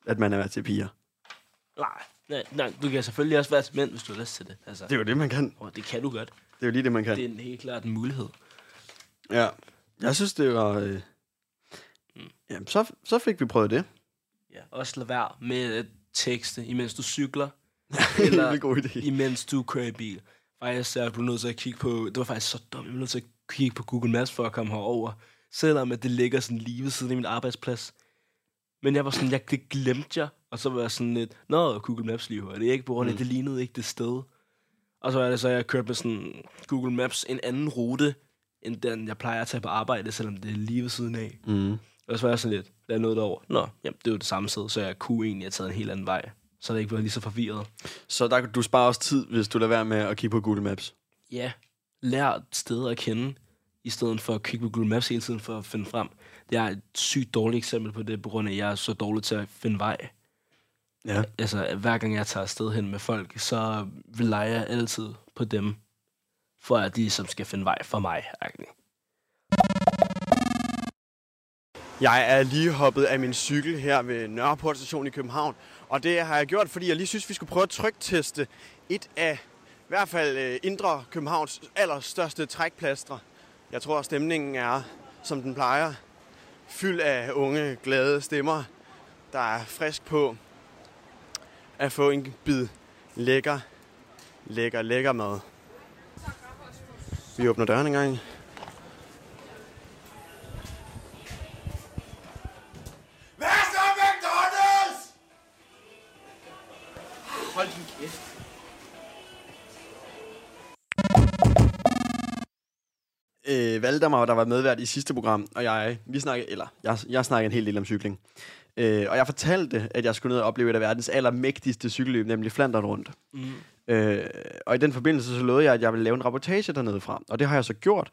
At man er til piger. Nej, nej, nej, du kan selvfølgelig også være til mænd, hvis du har lyst til det. Altså, Det er jo det, man kan. Og det kan du godt. Det er jo lige det, man kan. Det er en helt klart en mulighed. Ja. Jeg synes, det var... Øh... Jamen, så, så fik vi prøvet det. Ja, også lad være med at tekste, imens du cykler. (laughs) det er en god idé. imens du kører i bil. Faktisk så er du nødt til at kigge på... Det var faktisk så dumt. Jeg var nødt til at kigge på Google Maps for at komme herover. Selvom at det ligger sådan lige ved siden af min arbejdsplads. Men jeg var sådan, jeg det glemte jeg. Og så var jeg sådan lidt, nå, Google Maps lige her. Det er ikke på grund af, Mm. det lignede ikke det sted. Og så er det så, jeg kørte med sådan Google Maps en anden rute, end den, jeg plejer at tage på arbejde, selvom det er lige ved siden af. Mm. Og så var jeg sådan lidt, der er noget derovre. Nå, jamen, det er jo det samme sted, så jeg kunne egentlig have taget en helt anden vej. Så det ikke var lige så forvirret. Så der, du sparer også tid, hvis du lader være med at kigge på Google Maps. Ja, lær steder at kende, i stedet for at kigge på Google Maps hele tiden for at finde frem. Det er et sygt dårligt eksempel på det, på grund af, at jeg er så dårlig til at finde vej. Ja. Altså, hver gang jeg tager afsted hen med folk, så relejer jeg altid på dem, for at de som skal finde vej for mig. Egentlig. Jeg er lige hoppet af min cykel her ved Nørreport station i København. Og det har jeg gjort, fordi jeg lige synes, vi skulle prøve at trykteste et af i hvert fald øh, Indre Københavns allerstørste trækplastre. Jeg tror, stemningen er, som den plejer, fyldt af unge, glade stemmer, der er frisk på at få en bid lækker, lækker, lækker mad. Vi åbner døren en gang. Hvad så, McDonald's? Hold din kæft. Øh, Valdemar, der var medvært i sidste program, og jeg, vi snakkede, eller jeg, jeg snakkede en hel del om cykling. Øh, og jeg fortalte, at jeg skulle ned og opleve et af verdens allermægtigste cykelløb, nemlig Flandern rundt. Mm. Øh, og i den forbindelse så lovede jeg, at jeg ville lave en rapportage dernede fra. Og det har jeg så gjort.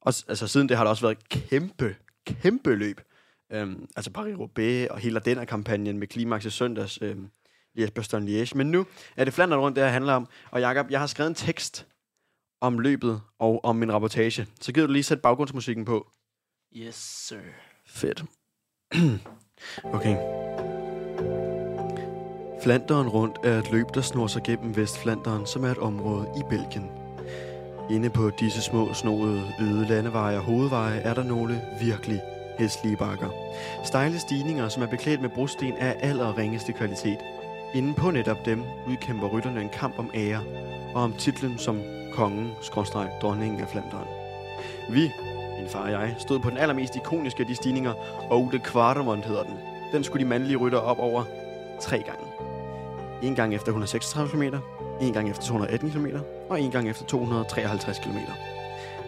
Og altså, siden det har der også været et kæmpe, kæmpe løb. Øhm, altså Paris-Roubaix og hele den kampagnen med Klimaks i søndags. Øhm, Liège-Bastogne-Liège. Men nu er det Flandern rundt, det her handler om. Og Jacob, jeg har skrevet en tekst om løbet og om min rapportage. Så gider du lige sætte baggrundsmusikken på. Yes, sir. Fedt. (clears throat) okay. Flanderen rundt er et løb, der snor sig gennem Vestflanderen, som er et område i Belgien. Inde på disse små, snoede, øde landeveje og hovedveje er der nogle virkelig hæslige bakker. Stejle stigninger, som er beklædt med brosten af aller ringeste kvalitet. Inden på netop dem udkæmper rytterne en kamp om ære og om titlen som kongen, skråstreg, dronningen af Flandern. Vi, min far og jeg, stod på den allermest ikoniske af de stigninger, og de Quartemont hedder den. Den skulle de mandlige rytter op over tre gange. En gang efter 136 km, en gang efter 218 km, og en gang efter 253 km.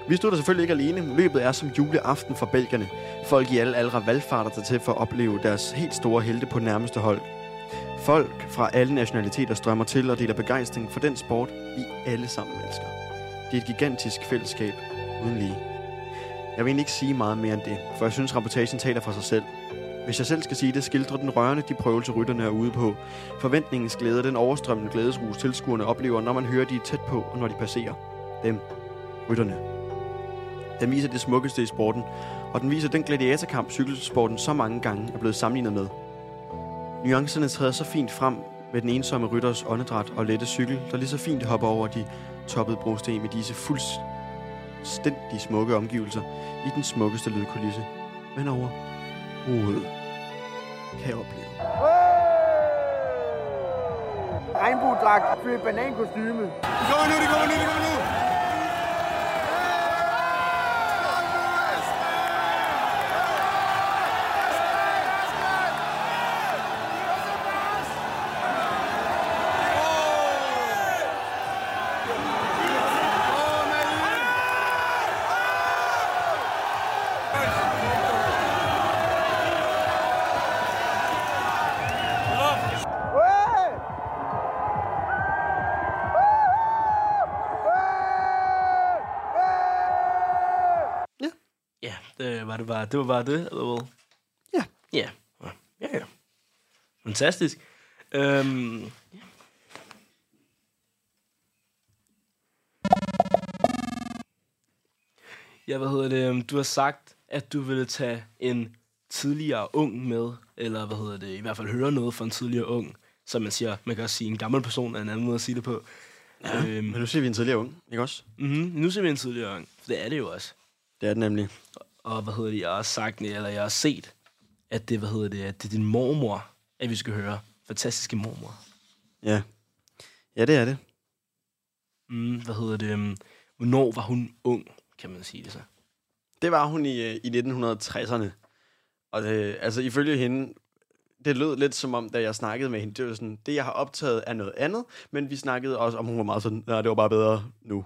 Vi stod der selvfølgelig ikke alene. Løbet er som juleaften for belgierne. Folk i alle aldre valgfarter sig til for at opleve deres helt store helte på nærmeste hold. Folk fra alle nationaliteter strømmer til og deler begejstring for den sport, vi alle sammen elsker. Det er et gigantisk fællesskab uden lige. Jeg vil egentlig ikke sige meget mere end det, for jeg synes, rapportagen taler for sig selv. Hvis jeg selv skal sige det, skildrer den rørende de prøvelser, rytterne er ude på. Forventningens glæde den overstrømmende glædesrus, tilskuerne oplever, når man hører, de er tæt på, og når de passerer. Dem. Rytterne. Den viser det smukkeste i sporten, og den viser den gladiatorkamp, cykelsporten så mange gange er blevet sammenlignet med. Nuancerne træder så fint frem med den ensomme rytters åndedræt og lette cykel, der lige så fint hopper over de toppede brosten med disse fuldstændig smukke omgivelser i den smukkeste lydkulisse. Men over hovedet kan jeg opleve. Regnbuedragt, fyldt banankostyme. De kommer nu, de kommer nu, de kommer nu. det var, det var bare det, eller hvad? Ja. Ja. Ja, ja. Fantastisk. Øhm, ja. Hvad hedder det? Øhm, du har sagt, at du ville tage en tidligere ung med, eller hvad hedder det, i hvert fald høre noget fra en tidligere ung, som man siger, man kan også sige en gammel person, er en anden måde at sige det på. Ja, øhm, men nu siger vi en tidligere ung, ikke også? Mhm, nu siger vi en tidligere ung, for det er det jo også. Det er det nemlig. Og hvad hedder det, jeg har også sagt, eller jeg har set, at det, hvad hedder det, at det er din mormor, at vi skal høre. Fantastiske mormor. Ja. Ja, det er det. Mm, hvad hedder det, øhm, hvornår var hun ung, kan man sige det så? Det var hun i, øh, i 1960'erne. Og det, altså ifølge hende, det lød lidt som om, da jeg snakkede med hende, det var sådan, det jeg har optaget er noget andet, men vi snakkede også om, hun var meget sådan, nej, det var bare bedre nu.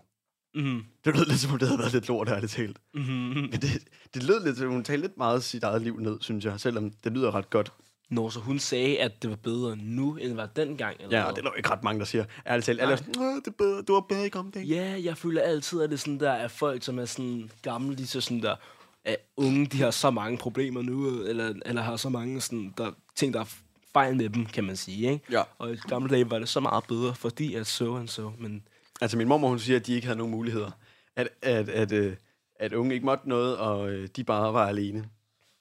Mm-hmm. Det lød lidt som om, det havde været lidt lort, ærligt talt. Mm-hmm. Men det, det lød lidt, som hun talte lidt meget sit eget liv ned, synes jeg, selvom det lyder ret godt. Når så hun sagde, at det var bedre nu, end var dengang? Eller Ja, og det er der jo ikke ret mange, der siger. Ærligt talt, alle er sådan, "Åh, det er bedre, du var bedre i gamle dage. Ja, jeg føler altid, at det er sådan der, at folk, som er sådan gamle, de så sådan der, at unge, de har så mange problemer nu, eller, eller har så mange sådan, der, ting, der er fejl med dem, kan man sige. Ikke? Ja. Og i gamle dage var det så meget bedre, fordi at så and så, men Altså min mormor, hun siger, at de ikke havde nogen muligheder. At, at, at, øh, at unge ikke måtte noget, og øh, de bare var alene.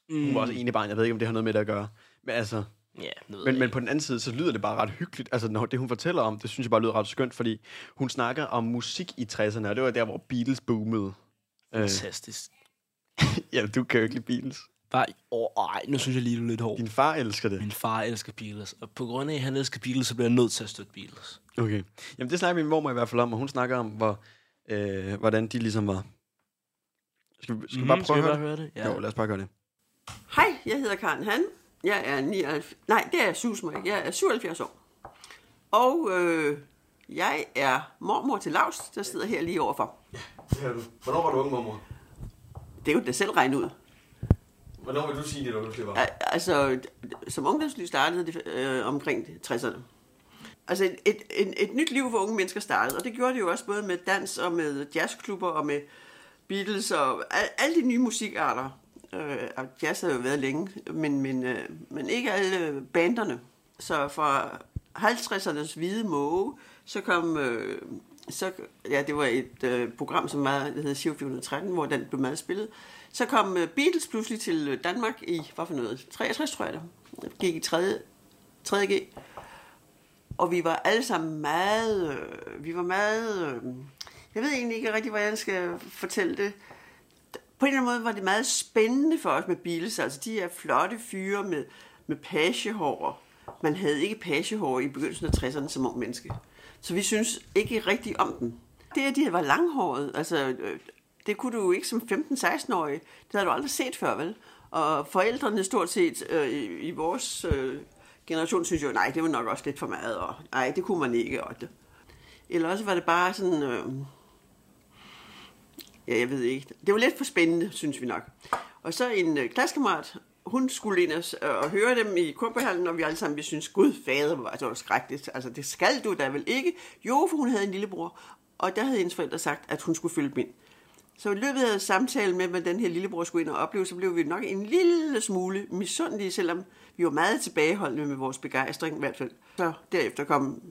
Mm. Hun var også ene barn, jeg ved ikke, om det har noget med det at gøre. Men altså... Ja, men, men på den anden side, så lyder det bare ret hyggeligt. Altså, når det hun fortæller om, det synes jeg bare lyder ret skønt, fordi hun snakker om musik i 60'erne, og det var der, hvor Beatles boomede. Øh, fantastisk. (laughs) ja, du kan jo ikke lide Beatles. Bare, åh, ej, nu synes jeg lige, du er lidt hård. Din far elsker det. Min far elsker Beatles, og på grund af, at han elsker Beatles, så bliver jeg nødt til at støtte Beatles. Okay. Jamen, det snakker min mormor i hvert fald om, og hun snakker om, hvor, øh, hvordan de ligesom var. Skal vi, skal vi Mhm, bare prøve at høre høre det? det? Ja. Jo, lad os bare gøre det. Hej, jeg hedder Karen Han. Jeg er 79... Nej, det er Susmøg. Jeg er 77 år. Og øh, jeg er mormor til Lars, der sidder her lige overfor. Det er du. Hvornår var du ung, mormor? Det er jo da selv regnet ud. Hvornår vil du sige, det ungdomsliv var? Altså, som ungdomsliv startede det øh, omkring 60'erne. Altså, et, et, et, et nyt liv for unge mennesker startede, og det gjorde det jo også både med dans og med jazzklubber og med Beatles og al, alle de nye musikarter. Øh, og jazz har jo været længe, men, men, øh, men ikke alle banderne. Så fra 50'ernes hvide måge, så kom... Øh, så, ja, det var et øh, program, som var, det hed 413, hvor den blev meget spillet. Så kom øh, Beatles pludselig til øh, Danmark i, hvad for noget, 63 tror jeg det. Gik i 3. 3G. Og vi var alle sammen meget, øh, vi var meget, øh, jeg ved egentlig ikke rigtig, hvordan jeg skal fortælle det. På en eller anden måde var det meget spændende for os med Beatles. Altså de er flotte fyre med, med pagehår. Man havde ikke pagehår i begyndelsen af 60'erne som ung menneske. Så vi synes ikke rigtig om dem. Det, at de var langhåret, altså, øh, det kunne du ikke som 15-16-årig. Det havde du aldrig set før, vel? Og forældrene stort set øh, i, i vores øh, generation synes jo, nej, det var nok også lidt for meget, og nej, det kunne man ikke. Og det. Eller også var det bare sådan, øh, ja, jeg ved ikke. Det var lidt for spændende, synes vi nok. Og så en øh, klassekammerat, hun skulle ind og, øh, og høre dem i kurbehallen, og vi alle sammen, vi synes, gud fader, hvor var det var skrækkeligt. Altså, det skal du da vel ikke? Jo, for hun havde en lillebror, og der havde hendes forældre sagt, at hun skulle følge dem ind. Så i løbet af samtalen med, hvad den her lillebror skulle ind og opleve, så blev vi nok en lille smule misundelige, selvom vi var meget tilbageholdende med vores begejstring i hvert fald. Så derefter kom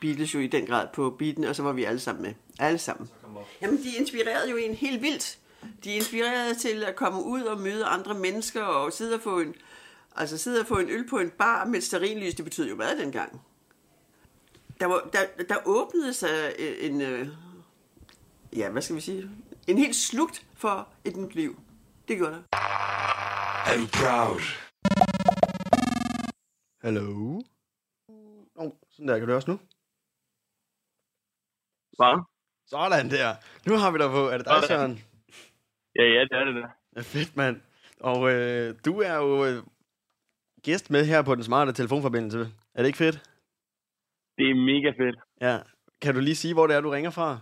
Beatles jo i den grad på beaten, og så var vi alle sammen med. Alle sammen. Jamen, de inspirerede jo en helt vildt. De inspirerede til at komme ud og møde andre mennesker og sidde og få en, altså sidde og få en øl på en bar med et stearinlys. Det betød jo meget dengang. Der, var, der, der åbnede sig en, øh, ja, hvad skal vi sige, en helt slugt for et nyt liv. Det gjorde der. I'm proud. Hallo? Oh, sådan der, kan du også nu? Hvad? Sådan der. Nu har vi dig på. Er det dig. Søren? Ja, ja, det er det der. Ja, fedt, mand. Og øh, du er jo øh, gæst med her på den smarte telefonforbindelse. Er det ikke fedt? Det er mega fedt. Ja. Kan du lige sige, hvor det er, du ringer fra?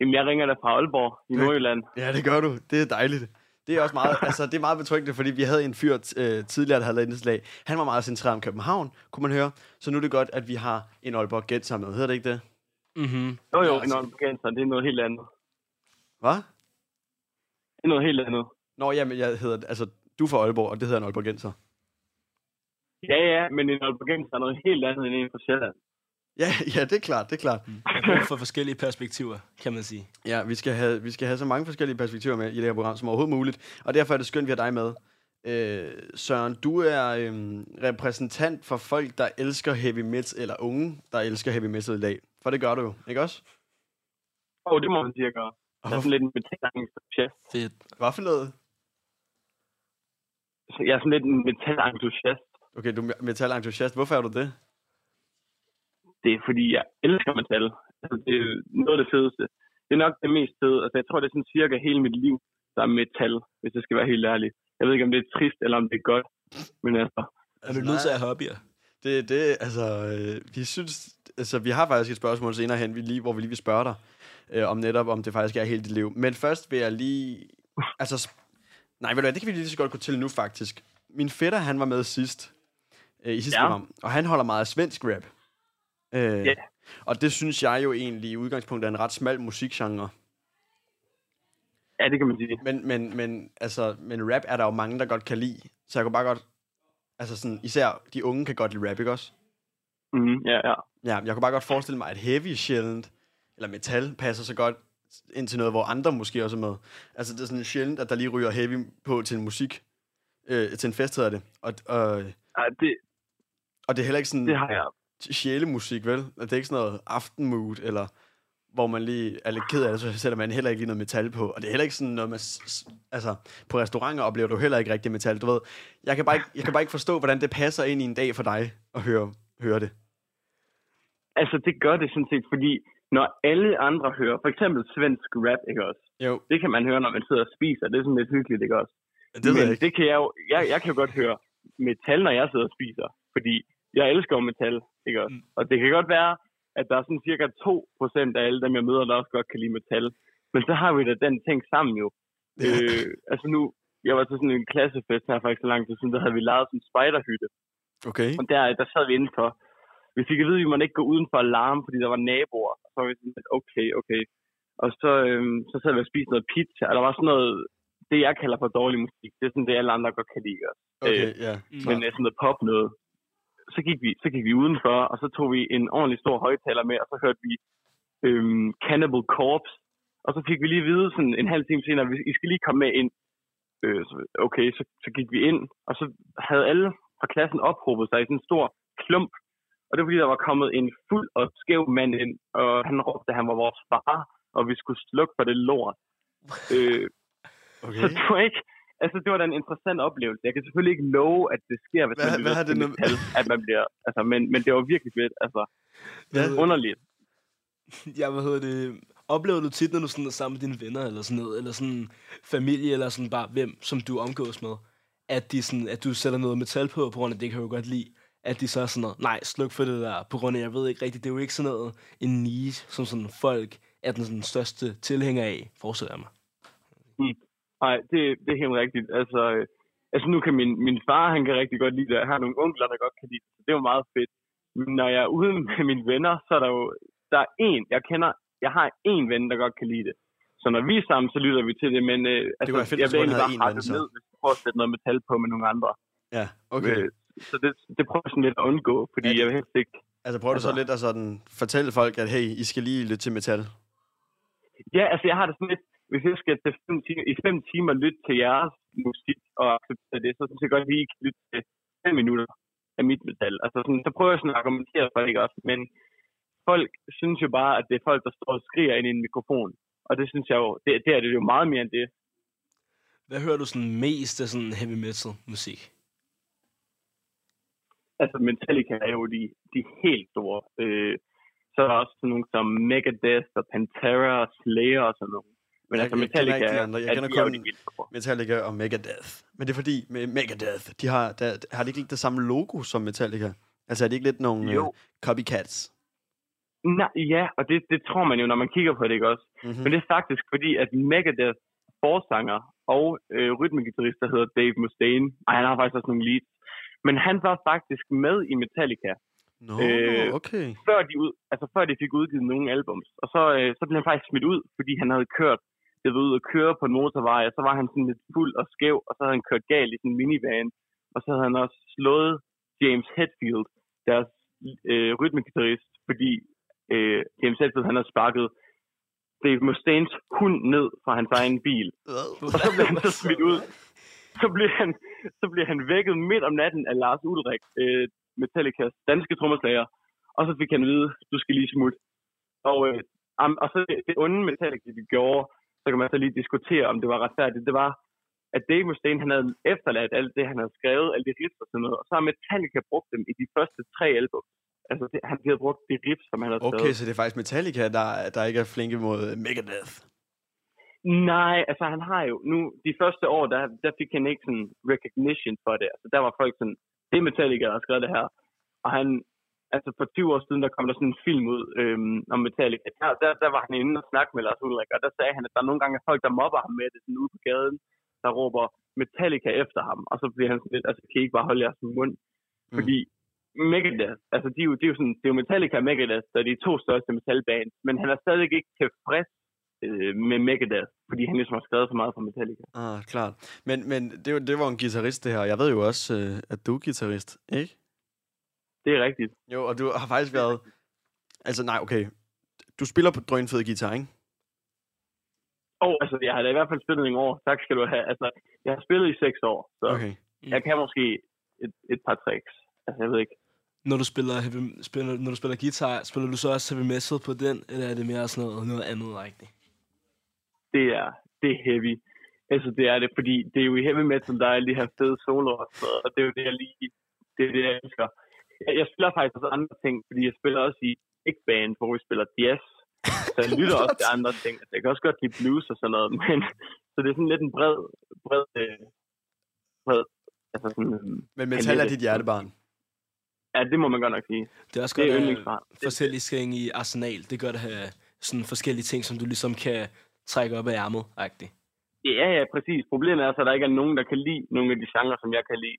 Jamen, jeg ringer da fra Aalborg i Nordjylland. Ja, det gør du. Det er dejligt. Det er også meget, (laughs) altså, det er meget betryggende, fordi vi havde en fyr øh, tidligere, der havde lavet indslag. Han var meget centreret om København, kunne man høre. Så nu er det godt, at vi har en Aalborg Gæt med. Hedder det ikke det? Mm-hmm. Jo, jo, Ja, altså- når bekendt det er noget helt andet. Hvad? Det er noget helt andet. Nå, jamen, jeg hedder, altså, du er fra Aalborg, og det hedder en Aalborg Genser. Ja, ja, men en Aalborgenser er noget helt andet end en fra Sjælland. Ja, ja, det er klart, det er klart. Jeg har brug for forskellige perspektiver, kan man sige. Ja, vi skal, have, vi skal have så mange forskellige perspektiver med i det her program som overhovedet muligt. Og derfor er det skønt, at vi har dig med. Øh, Søren, du er øhm, repræsentant for folk, der elsker heavy metal, eller unge, der elsker heavy metal i dag. For det gør du jo, ikke også? Åh, oh, det må man sige, at gøre. Jeg er sådan lidt en metal-entusiast. Fedt. Hvad for noget? Så Jeg er sådan lidt en metal-entusiast. Okay, du er metal-entusiast. Hvorfor er du det? Det er fordi, jeg elsker metal. Altså, det er noget af det fedeste. Det er nok det mest fede. Altså, jeg tror, det er sådan cirka hele mit liv, der er metal, hvis jeg skal være helt ærlig. Jeg ved ikke, om det er trist, eller om det er godt. Men altså... Er du nødt til at hobbyer? Det, det, altså, øh, vi synes, altså, vi har faktisk et spørgsmål senere hen, vi lige, hvor vi lige vil spørge dig, øh, om netop, om det faktisk er hele dit liv. Men først vil jeg lige, altså, nej, ved du hvad, det kan vi lige så godt gå til nu, faktisk. Min fætter, han var med sidst, øh, i sidste Ja. program, og han holder meget af svensk rap. Øh, Ja. Og det synes jeg jo egentlig i udgangspunktet er en ret smal musikgenre. Ja, det kan man sige. Men, men, men, altså, men rap er der jo mange, der godt kan lide. Så jeg kunne bare godt... Altså sådan, især de unge kan godt lide rap, ikke også? Mm, ja, ja. Ja, jeg kunne bare godt forestille mig, at heavy sjældent, eller metal, passer så godt ind til noget, hvor andre måske også er med. Altså, det er sådan sjældent, at der lige ryger heavy på til en musik. Øh, til en fest hedder det. Og, og, ja, det, og det er heller ikke sådan... Det har jeg. Sjælemusik, vel? Det er ikke sådan noget aftenmood, eller hvor man lige er lidt ked af det, så sætter man heller ikke lige noget metal på. Og det er heller ikke sådan noget, man... Altså, på restauranter oplever du heller ikke rigtig metal. Du ved, jeg kan, bare ikke, jeg kan bare ikke forstå, hvordan det passer ind i en dag for dig at høre, høre det. Altså, det gør det sådan set, fordi når alle andre hører, for eksempel svensk rap, ikke også? Jo. Det kan man høre, når man sidder og spiser. Det er sådan lidt hyggeligt, ikke også? Det Men jeg ikke. det kan jeg jo, jeg, jeg kan jo godt høre metal, når jeg sidder og spiser. Fordi jeg elsker jo metal, ikke også? Mm. Og det kan godt være, at der er sådan cirka 2% af alle dem, jeg møder, der også godt kan lide metal. Men så har vi da den ting sammen jo. øh, altså nu, jeg var til sådan en klassefest her for ikke så lang tid siden, der havde vi lavet sådan en spejderhytte. Okay. Og der, der sad vi indenfor. Vi fik at vide, at vi måtte ikke gå udenfor alarm, fordi der var naboer. Og så var vi sådan lidt, okay, okay. Og så, øhm, så sad vi og spiste noget pizza, og der var sådan noget, det jeg kalder for dårlig musik. Det er sådan det, alle andre godt kan lide. også. Okay, ja, Men klart. øh, sådan noget pop noget. Så gik, vi, så gik vi udenfor, og så tog vi en ordentlig stor højtaler med, og så hørte vi øhm, Cannibal Corpse. Og så fik vi lige at vide sådan en halv time senere, "Vi- I skal lige komme med ind. Øh, så, okay, så, så gik vi ind, og så havde alle fra klassen ophobet sig i sådan en stor klump. Og det var fordi, der var kommet en fuld og skæv mand ind, og han råbte, at han var vores far, og vi skulle slukke for det lort. øh, okay. Så ikke... Altså, det var da en interessant oplevelse. Jeg kan selvfølgelig ikke love, at det sker, hvis Hvad- man hvad det nu- metal, at man bliver... Altså, men, men det var virkelig fedt. Altså, underligt. Ja, hvad hedder det? Oplever du tit, når du sådan er sammen med dine venner, eller sådan noget, eller sådan familie, eller sådan bare hvem, som du omgås med, at, de sådan, at du sætter noget metal på, på grund af, det kan jeg jo godt lide, at de så er sådan noget, nej, sluk for det der, på grund af, jeg ved ikke rigtigt, det er jo ikke sådan noget, en niche, som sådan folk er den sådan største tilhænger af, forestiller jeg mig. Mm. Nej, det, det er helt rigtigt. Altså, øh, altså nu kan min, min far, han kan rigtig godt lide det. Jeg har nogle onkler, der godt kan lide det. Så det er jo meget fedt. Men når jeg er ude (laughs) med mine venner, så er der jo... Der er en, jeg kender... Jeg har en ven, der godt kan lide det. Så når vi er sammen, så lytter vi til det. Men øh, altså, kunne være fedt, jeg vil egentlig bare rette så. ned, hvis jeg prøver at sætte noget metal på med nogle andre. Ja, okay. Øh, så det, det prøver jeg sådan lidt at undgå, fordi jeg vil helst ikke... Altså prøver du så Altså- lidt at sådan fortælle folk, at hey, I skal lige lytte til metal? Ja, altså jeg har det sådan lidt, hvis jeg skal til fem timer, i fem timer lytte til jeres musik og acceptere det, så synes jeg godt, at vi kan lytte til fem minutter af mit metal. Altså sådan, så prøver jeg sådan at argumentere for det ikke også, men folk synes jo bare, at det er folk, der står og skriger ind i en mikrofon. Og det synes jeg jo, det, det er det jo meget mere end det. Hvad hører du sådan mest af sådan heavy metal musik? Altså Metallica er jo de, de helt store. Øh, så er der også sådan nogle som Megadeth og Pantera og Slayer og sådan noget. Men jeg, altså jeg Metallica ikke de er, andre. Jeg er, kender er kun. Metallica og Megadeth. Men det er fordi, med Megadeth, de har, der, har de ikke lidt det samme logo som Metallica? Altså er de ikke lidt nogle Jo. uh, copycats? Nej, ja, og det, det tror man jo, når man kigger på det, ikke også? Mhm. Mm-hmm. Men det er faktisk fordi, at Megadeth forsanger og øh, rytmegitarrist, der hedder Dave Mustaine, og han har faktisk også nogle leads, men han var faktisk med i Metallica, Nå, Øh, okay. før, de ud, altså før de fik udgivet nogle albums. Og så, øh, så blev han faktisk smidt ud, fordi han havde kørt, det var ud at køre på en motorvej, og så var han sådan lidt fuld og skæv, og så havde han kørt galt i sådan en minivan, og så havde han også slået James Hetfield, deres øh, rytmegitarrist, fordi øh, James Hetfield, han har sparket Dave Mustaines hund ned fra hans egen bil. Og så bliver han så smidt ud. Så bliver han, så bliver han vækket midt om natten af Lars Ulrik, øh, Metallicas danske trommeslager. Og så fik han at vide, du skal lige smutte. Og, øh, og så det, det onde Metallica, de gjorde, så kan man så lige diskutere, om det var retfærdigt. Det var, at Dave Mustaine, han havde efterladt alt det, han havde skrevet, alle de riffs og sådan noget. Og så har Metallica brugt dem i de første tre album. Altså, det, han havde brugt de riffs, som han havde skrevet. Okay, så det er faktisk Metallica, der, der ikke er flinke mod Megadeth. Nej, altså han har jo nu, de første år, der, der fik han ikke sådan recognition for det. Altså der var folk sådan, det er Metallica, der har skrevet det her. Og han, altså for 20 år siden, der kom der sådan en film ud øhm, om Metallica. Der, der, der var han inde og snakke med Lars Ulrik, og der sagde han, at der er nogle gange folk, der mobber ham med det sådan ude på gaden, der råber Metallica efter ham. Og så bliver han sådan lidt, altså kan I ikke bare holde jeres mund? Mm. Fordi Megadeth, altså de er jo, de er jo sådan, det er jo Metallica og Megadeth, der er de to største metalbands, men han er stadig ikke tilfreds øh, med Megadeth, fordi han ligesom har skrevet så meget for Metallica. Ah, klart. Men, men det, var, det var en guitarist, det her. Jeg ved jo også, øh, at du er guitarist, ikke? Det er rigtigt. Jo, og du har faktisk været... Altså, nej, okay. Du spiller på drønfed guitar, ikke? Og altså, jeg har da i hvert fald spillet i år. Tak skal du have. Altså, jeg har spillet i seks år, så Okay. jeg kan måske et, et par tricks. Altså, jeg ved ikke. Når du spiller, heavy, spiller, når du spiller guitar, spiller du så også heavy metal på den, eller er det mere sådan noget, noget andet rigtigt? Det er, det er heavy. Altså, det er det, fordi det er jo i heavy metal, der er alle de her fede soloer, og det er jo det, jeg lige... Det er det, jeg elsker. Jeg, jeg spiller faktisk også andre ting, fordi jeg spiller også i big band, hvor vi spiller jazz. Så jeg (laughs) lytter også til andre ting. Altså, jeg kan også godt lide blues og sådan noget, (laughs) men så det er sådan lidt en bred, bred, øh, bred altså sådan, øh, Men metal er dit hjertebarn. Ja, det må man godt nok sige. Det er også Det er godt at have forskellige ting i arsenal. Det gør det at have sådan forskellige ting, som du ligesom kan trække op af ærmet, rigtigt. Ja, ja, præcis. Problemet er så, at der ikke er nogen, der kan lide nogle af de genrer, som jeg kan lide.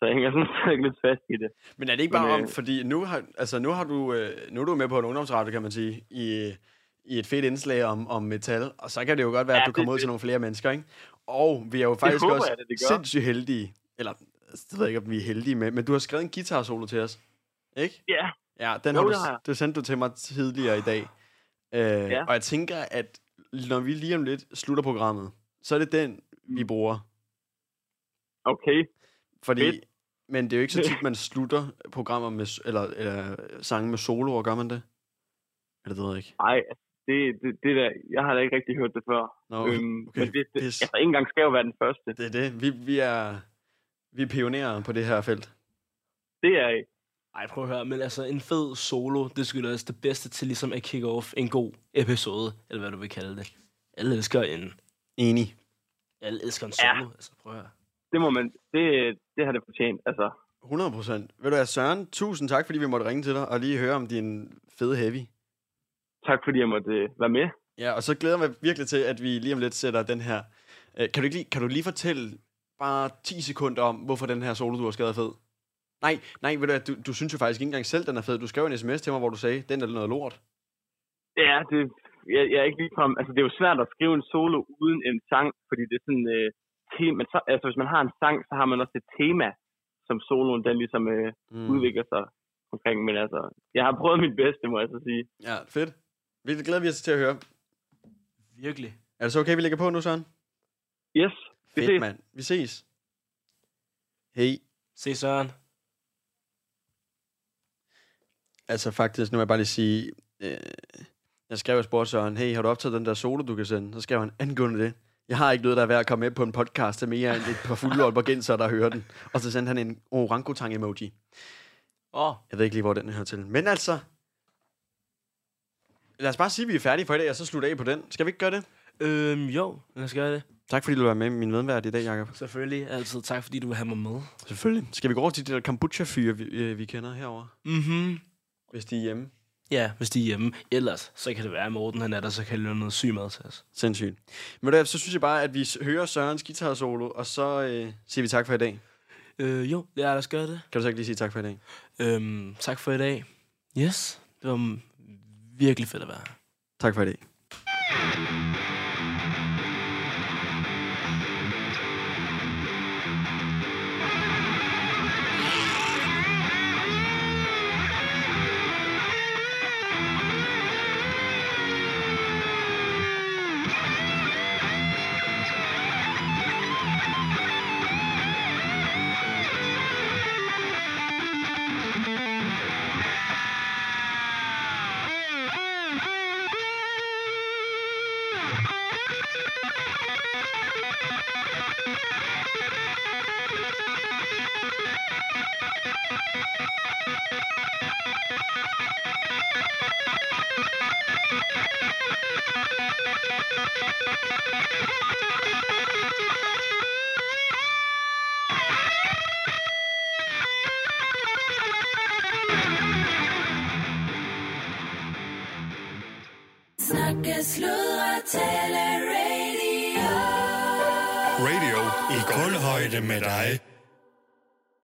Så jeg hænger sådan lidt fast i det. Men er det ikke bare Men, om, øh, fordi nu har, altså nu har du, øh, nu er du med på en ungdomsradio, kan man sige, i, i et fedt indslag om, om metal, og så kan det jo godt være, Ja, at du det kommer er ud til nogle flere mennesker, ikke? Og vi er jo faktisk håber også jeg det gør. sindssygt heldige, eller jeg ved ikke, om vi er heldige med, men du har skrevet en guitar solo til os, ikke? Ja. Ja, den Jo, har du, det har det sendte du til mig tidligere i dag. Øh, Ja. Og jeg tænker, at når vi lige om lidt slutter programmet, så er det den, vi bruger. Okay. Fordi, Fedt. Men det er jo ikke så tit, (laughs) man slutter programmer med, eller, eller sange med soloer, gør man det? Eller det ved jeg ikke. Nej, det, det, det der, jeg har da ikke rigtig hørt det før. Nå, øhm, okay, men det, det, pis. altså, ikke engang skal jo være den første. Det er det. Vi, vi er, vi er pionerer på det her felt. Det er I. Ej, prøv at høre, men altså en fed solo, det skulle også det bedste til ligesom at kick off en god episode, eller hvad du vil kalde det. Alle elsker en... Enig. Alle elsker en solo, ja. altså prøv at høre. Det må man, det, det har det fortjent, altså. 100 procent. Ved du hvad, Søren, tusind tak, fordi vi måtte ringe til dig og lige høre om din fede heavy. Tak fordi jeg måtte øh, være med. Ja, og så glæder jeg mig virkelig til, at vi lige om lidt sætter den her... Øh, kan, du ikke lige, kan du lige fortælle bare 10 sekunder om, hvorfor den her solo, du har skrevet, er fed? Nej, nej, ved du, du, du synes jo faktisk ikke engang selv, den er fed. Du skrev en sms til mig, hvor du sagde, den er noget lort. Ja, det, jeg, jeg er ikke ligefrem, altså det er jo svært at skrive en solo uden en sang, fordi det er sådan, øh, tema, så, altså hvis man har en sang, så har man også et tema, som soloen den ligesom øh, Mm. udvikler sig omkring, men altså, jeg har prøvet mit bedste, må jeg så sige. Ja, fedt. Vi glæder vi os til at høre. Virkelig. Er det så okay, vi lægger på nu, Søren? Yes, vi Fedt, ses. mand. Vi ses. Hej. Se Søren. Altså faktisk, nu vil jeg bare lige sige, øh, jeg skrev og spurgte Søren, hey, har du optaget den der solo, du kan sende? Så skrev han, angående det. Jeg har ikke noget, der er værd at komme med på en podcast mere end et par fulde aalborgenser, der hører den. Og så sendte han en orangutang-emoji. Åh. Oh. Jeg ved ikke lige, hvor den hører til. Men altså, lad os bare sige, at vi er færdige for i dag, og så slutte af på den. Skal vi ikke gøre det? Øhm, jo, lad os gøre det. Tak fordi du var med min medvært i dag, Jacob. Selvfølgelig, altid tak fordi du vil have mig med. Selvfølgelig. Skal vi gå over til de der kombucha-fyre, vi, øh, vi kender herover? Mhm. Hvis de er hjemme. Ja, hvis de er hjemme. Ellers, så kan det være, at Morten han er der, så kan lave noget syg mad til os. Sindssygt. Men der, så synes jeg bare, at vi hører Sørens guitar solo, og så øh, siger vi tak for i dag. Øh, jo, lad os gøre det. Kan du så ikke lige sige tak for i dag? Øhm, tak for i dag. Yes, det var virkelig fedt at være her. Tak for i dag.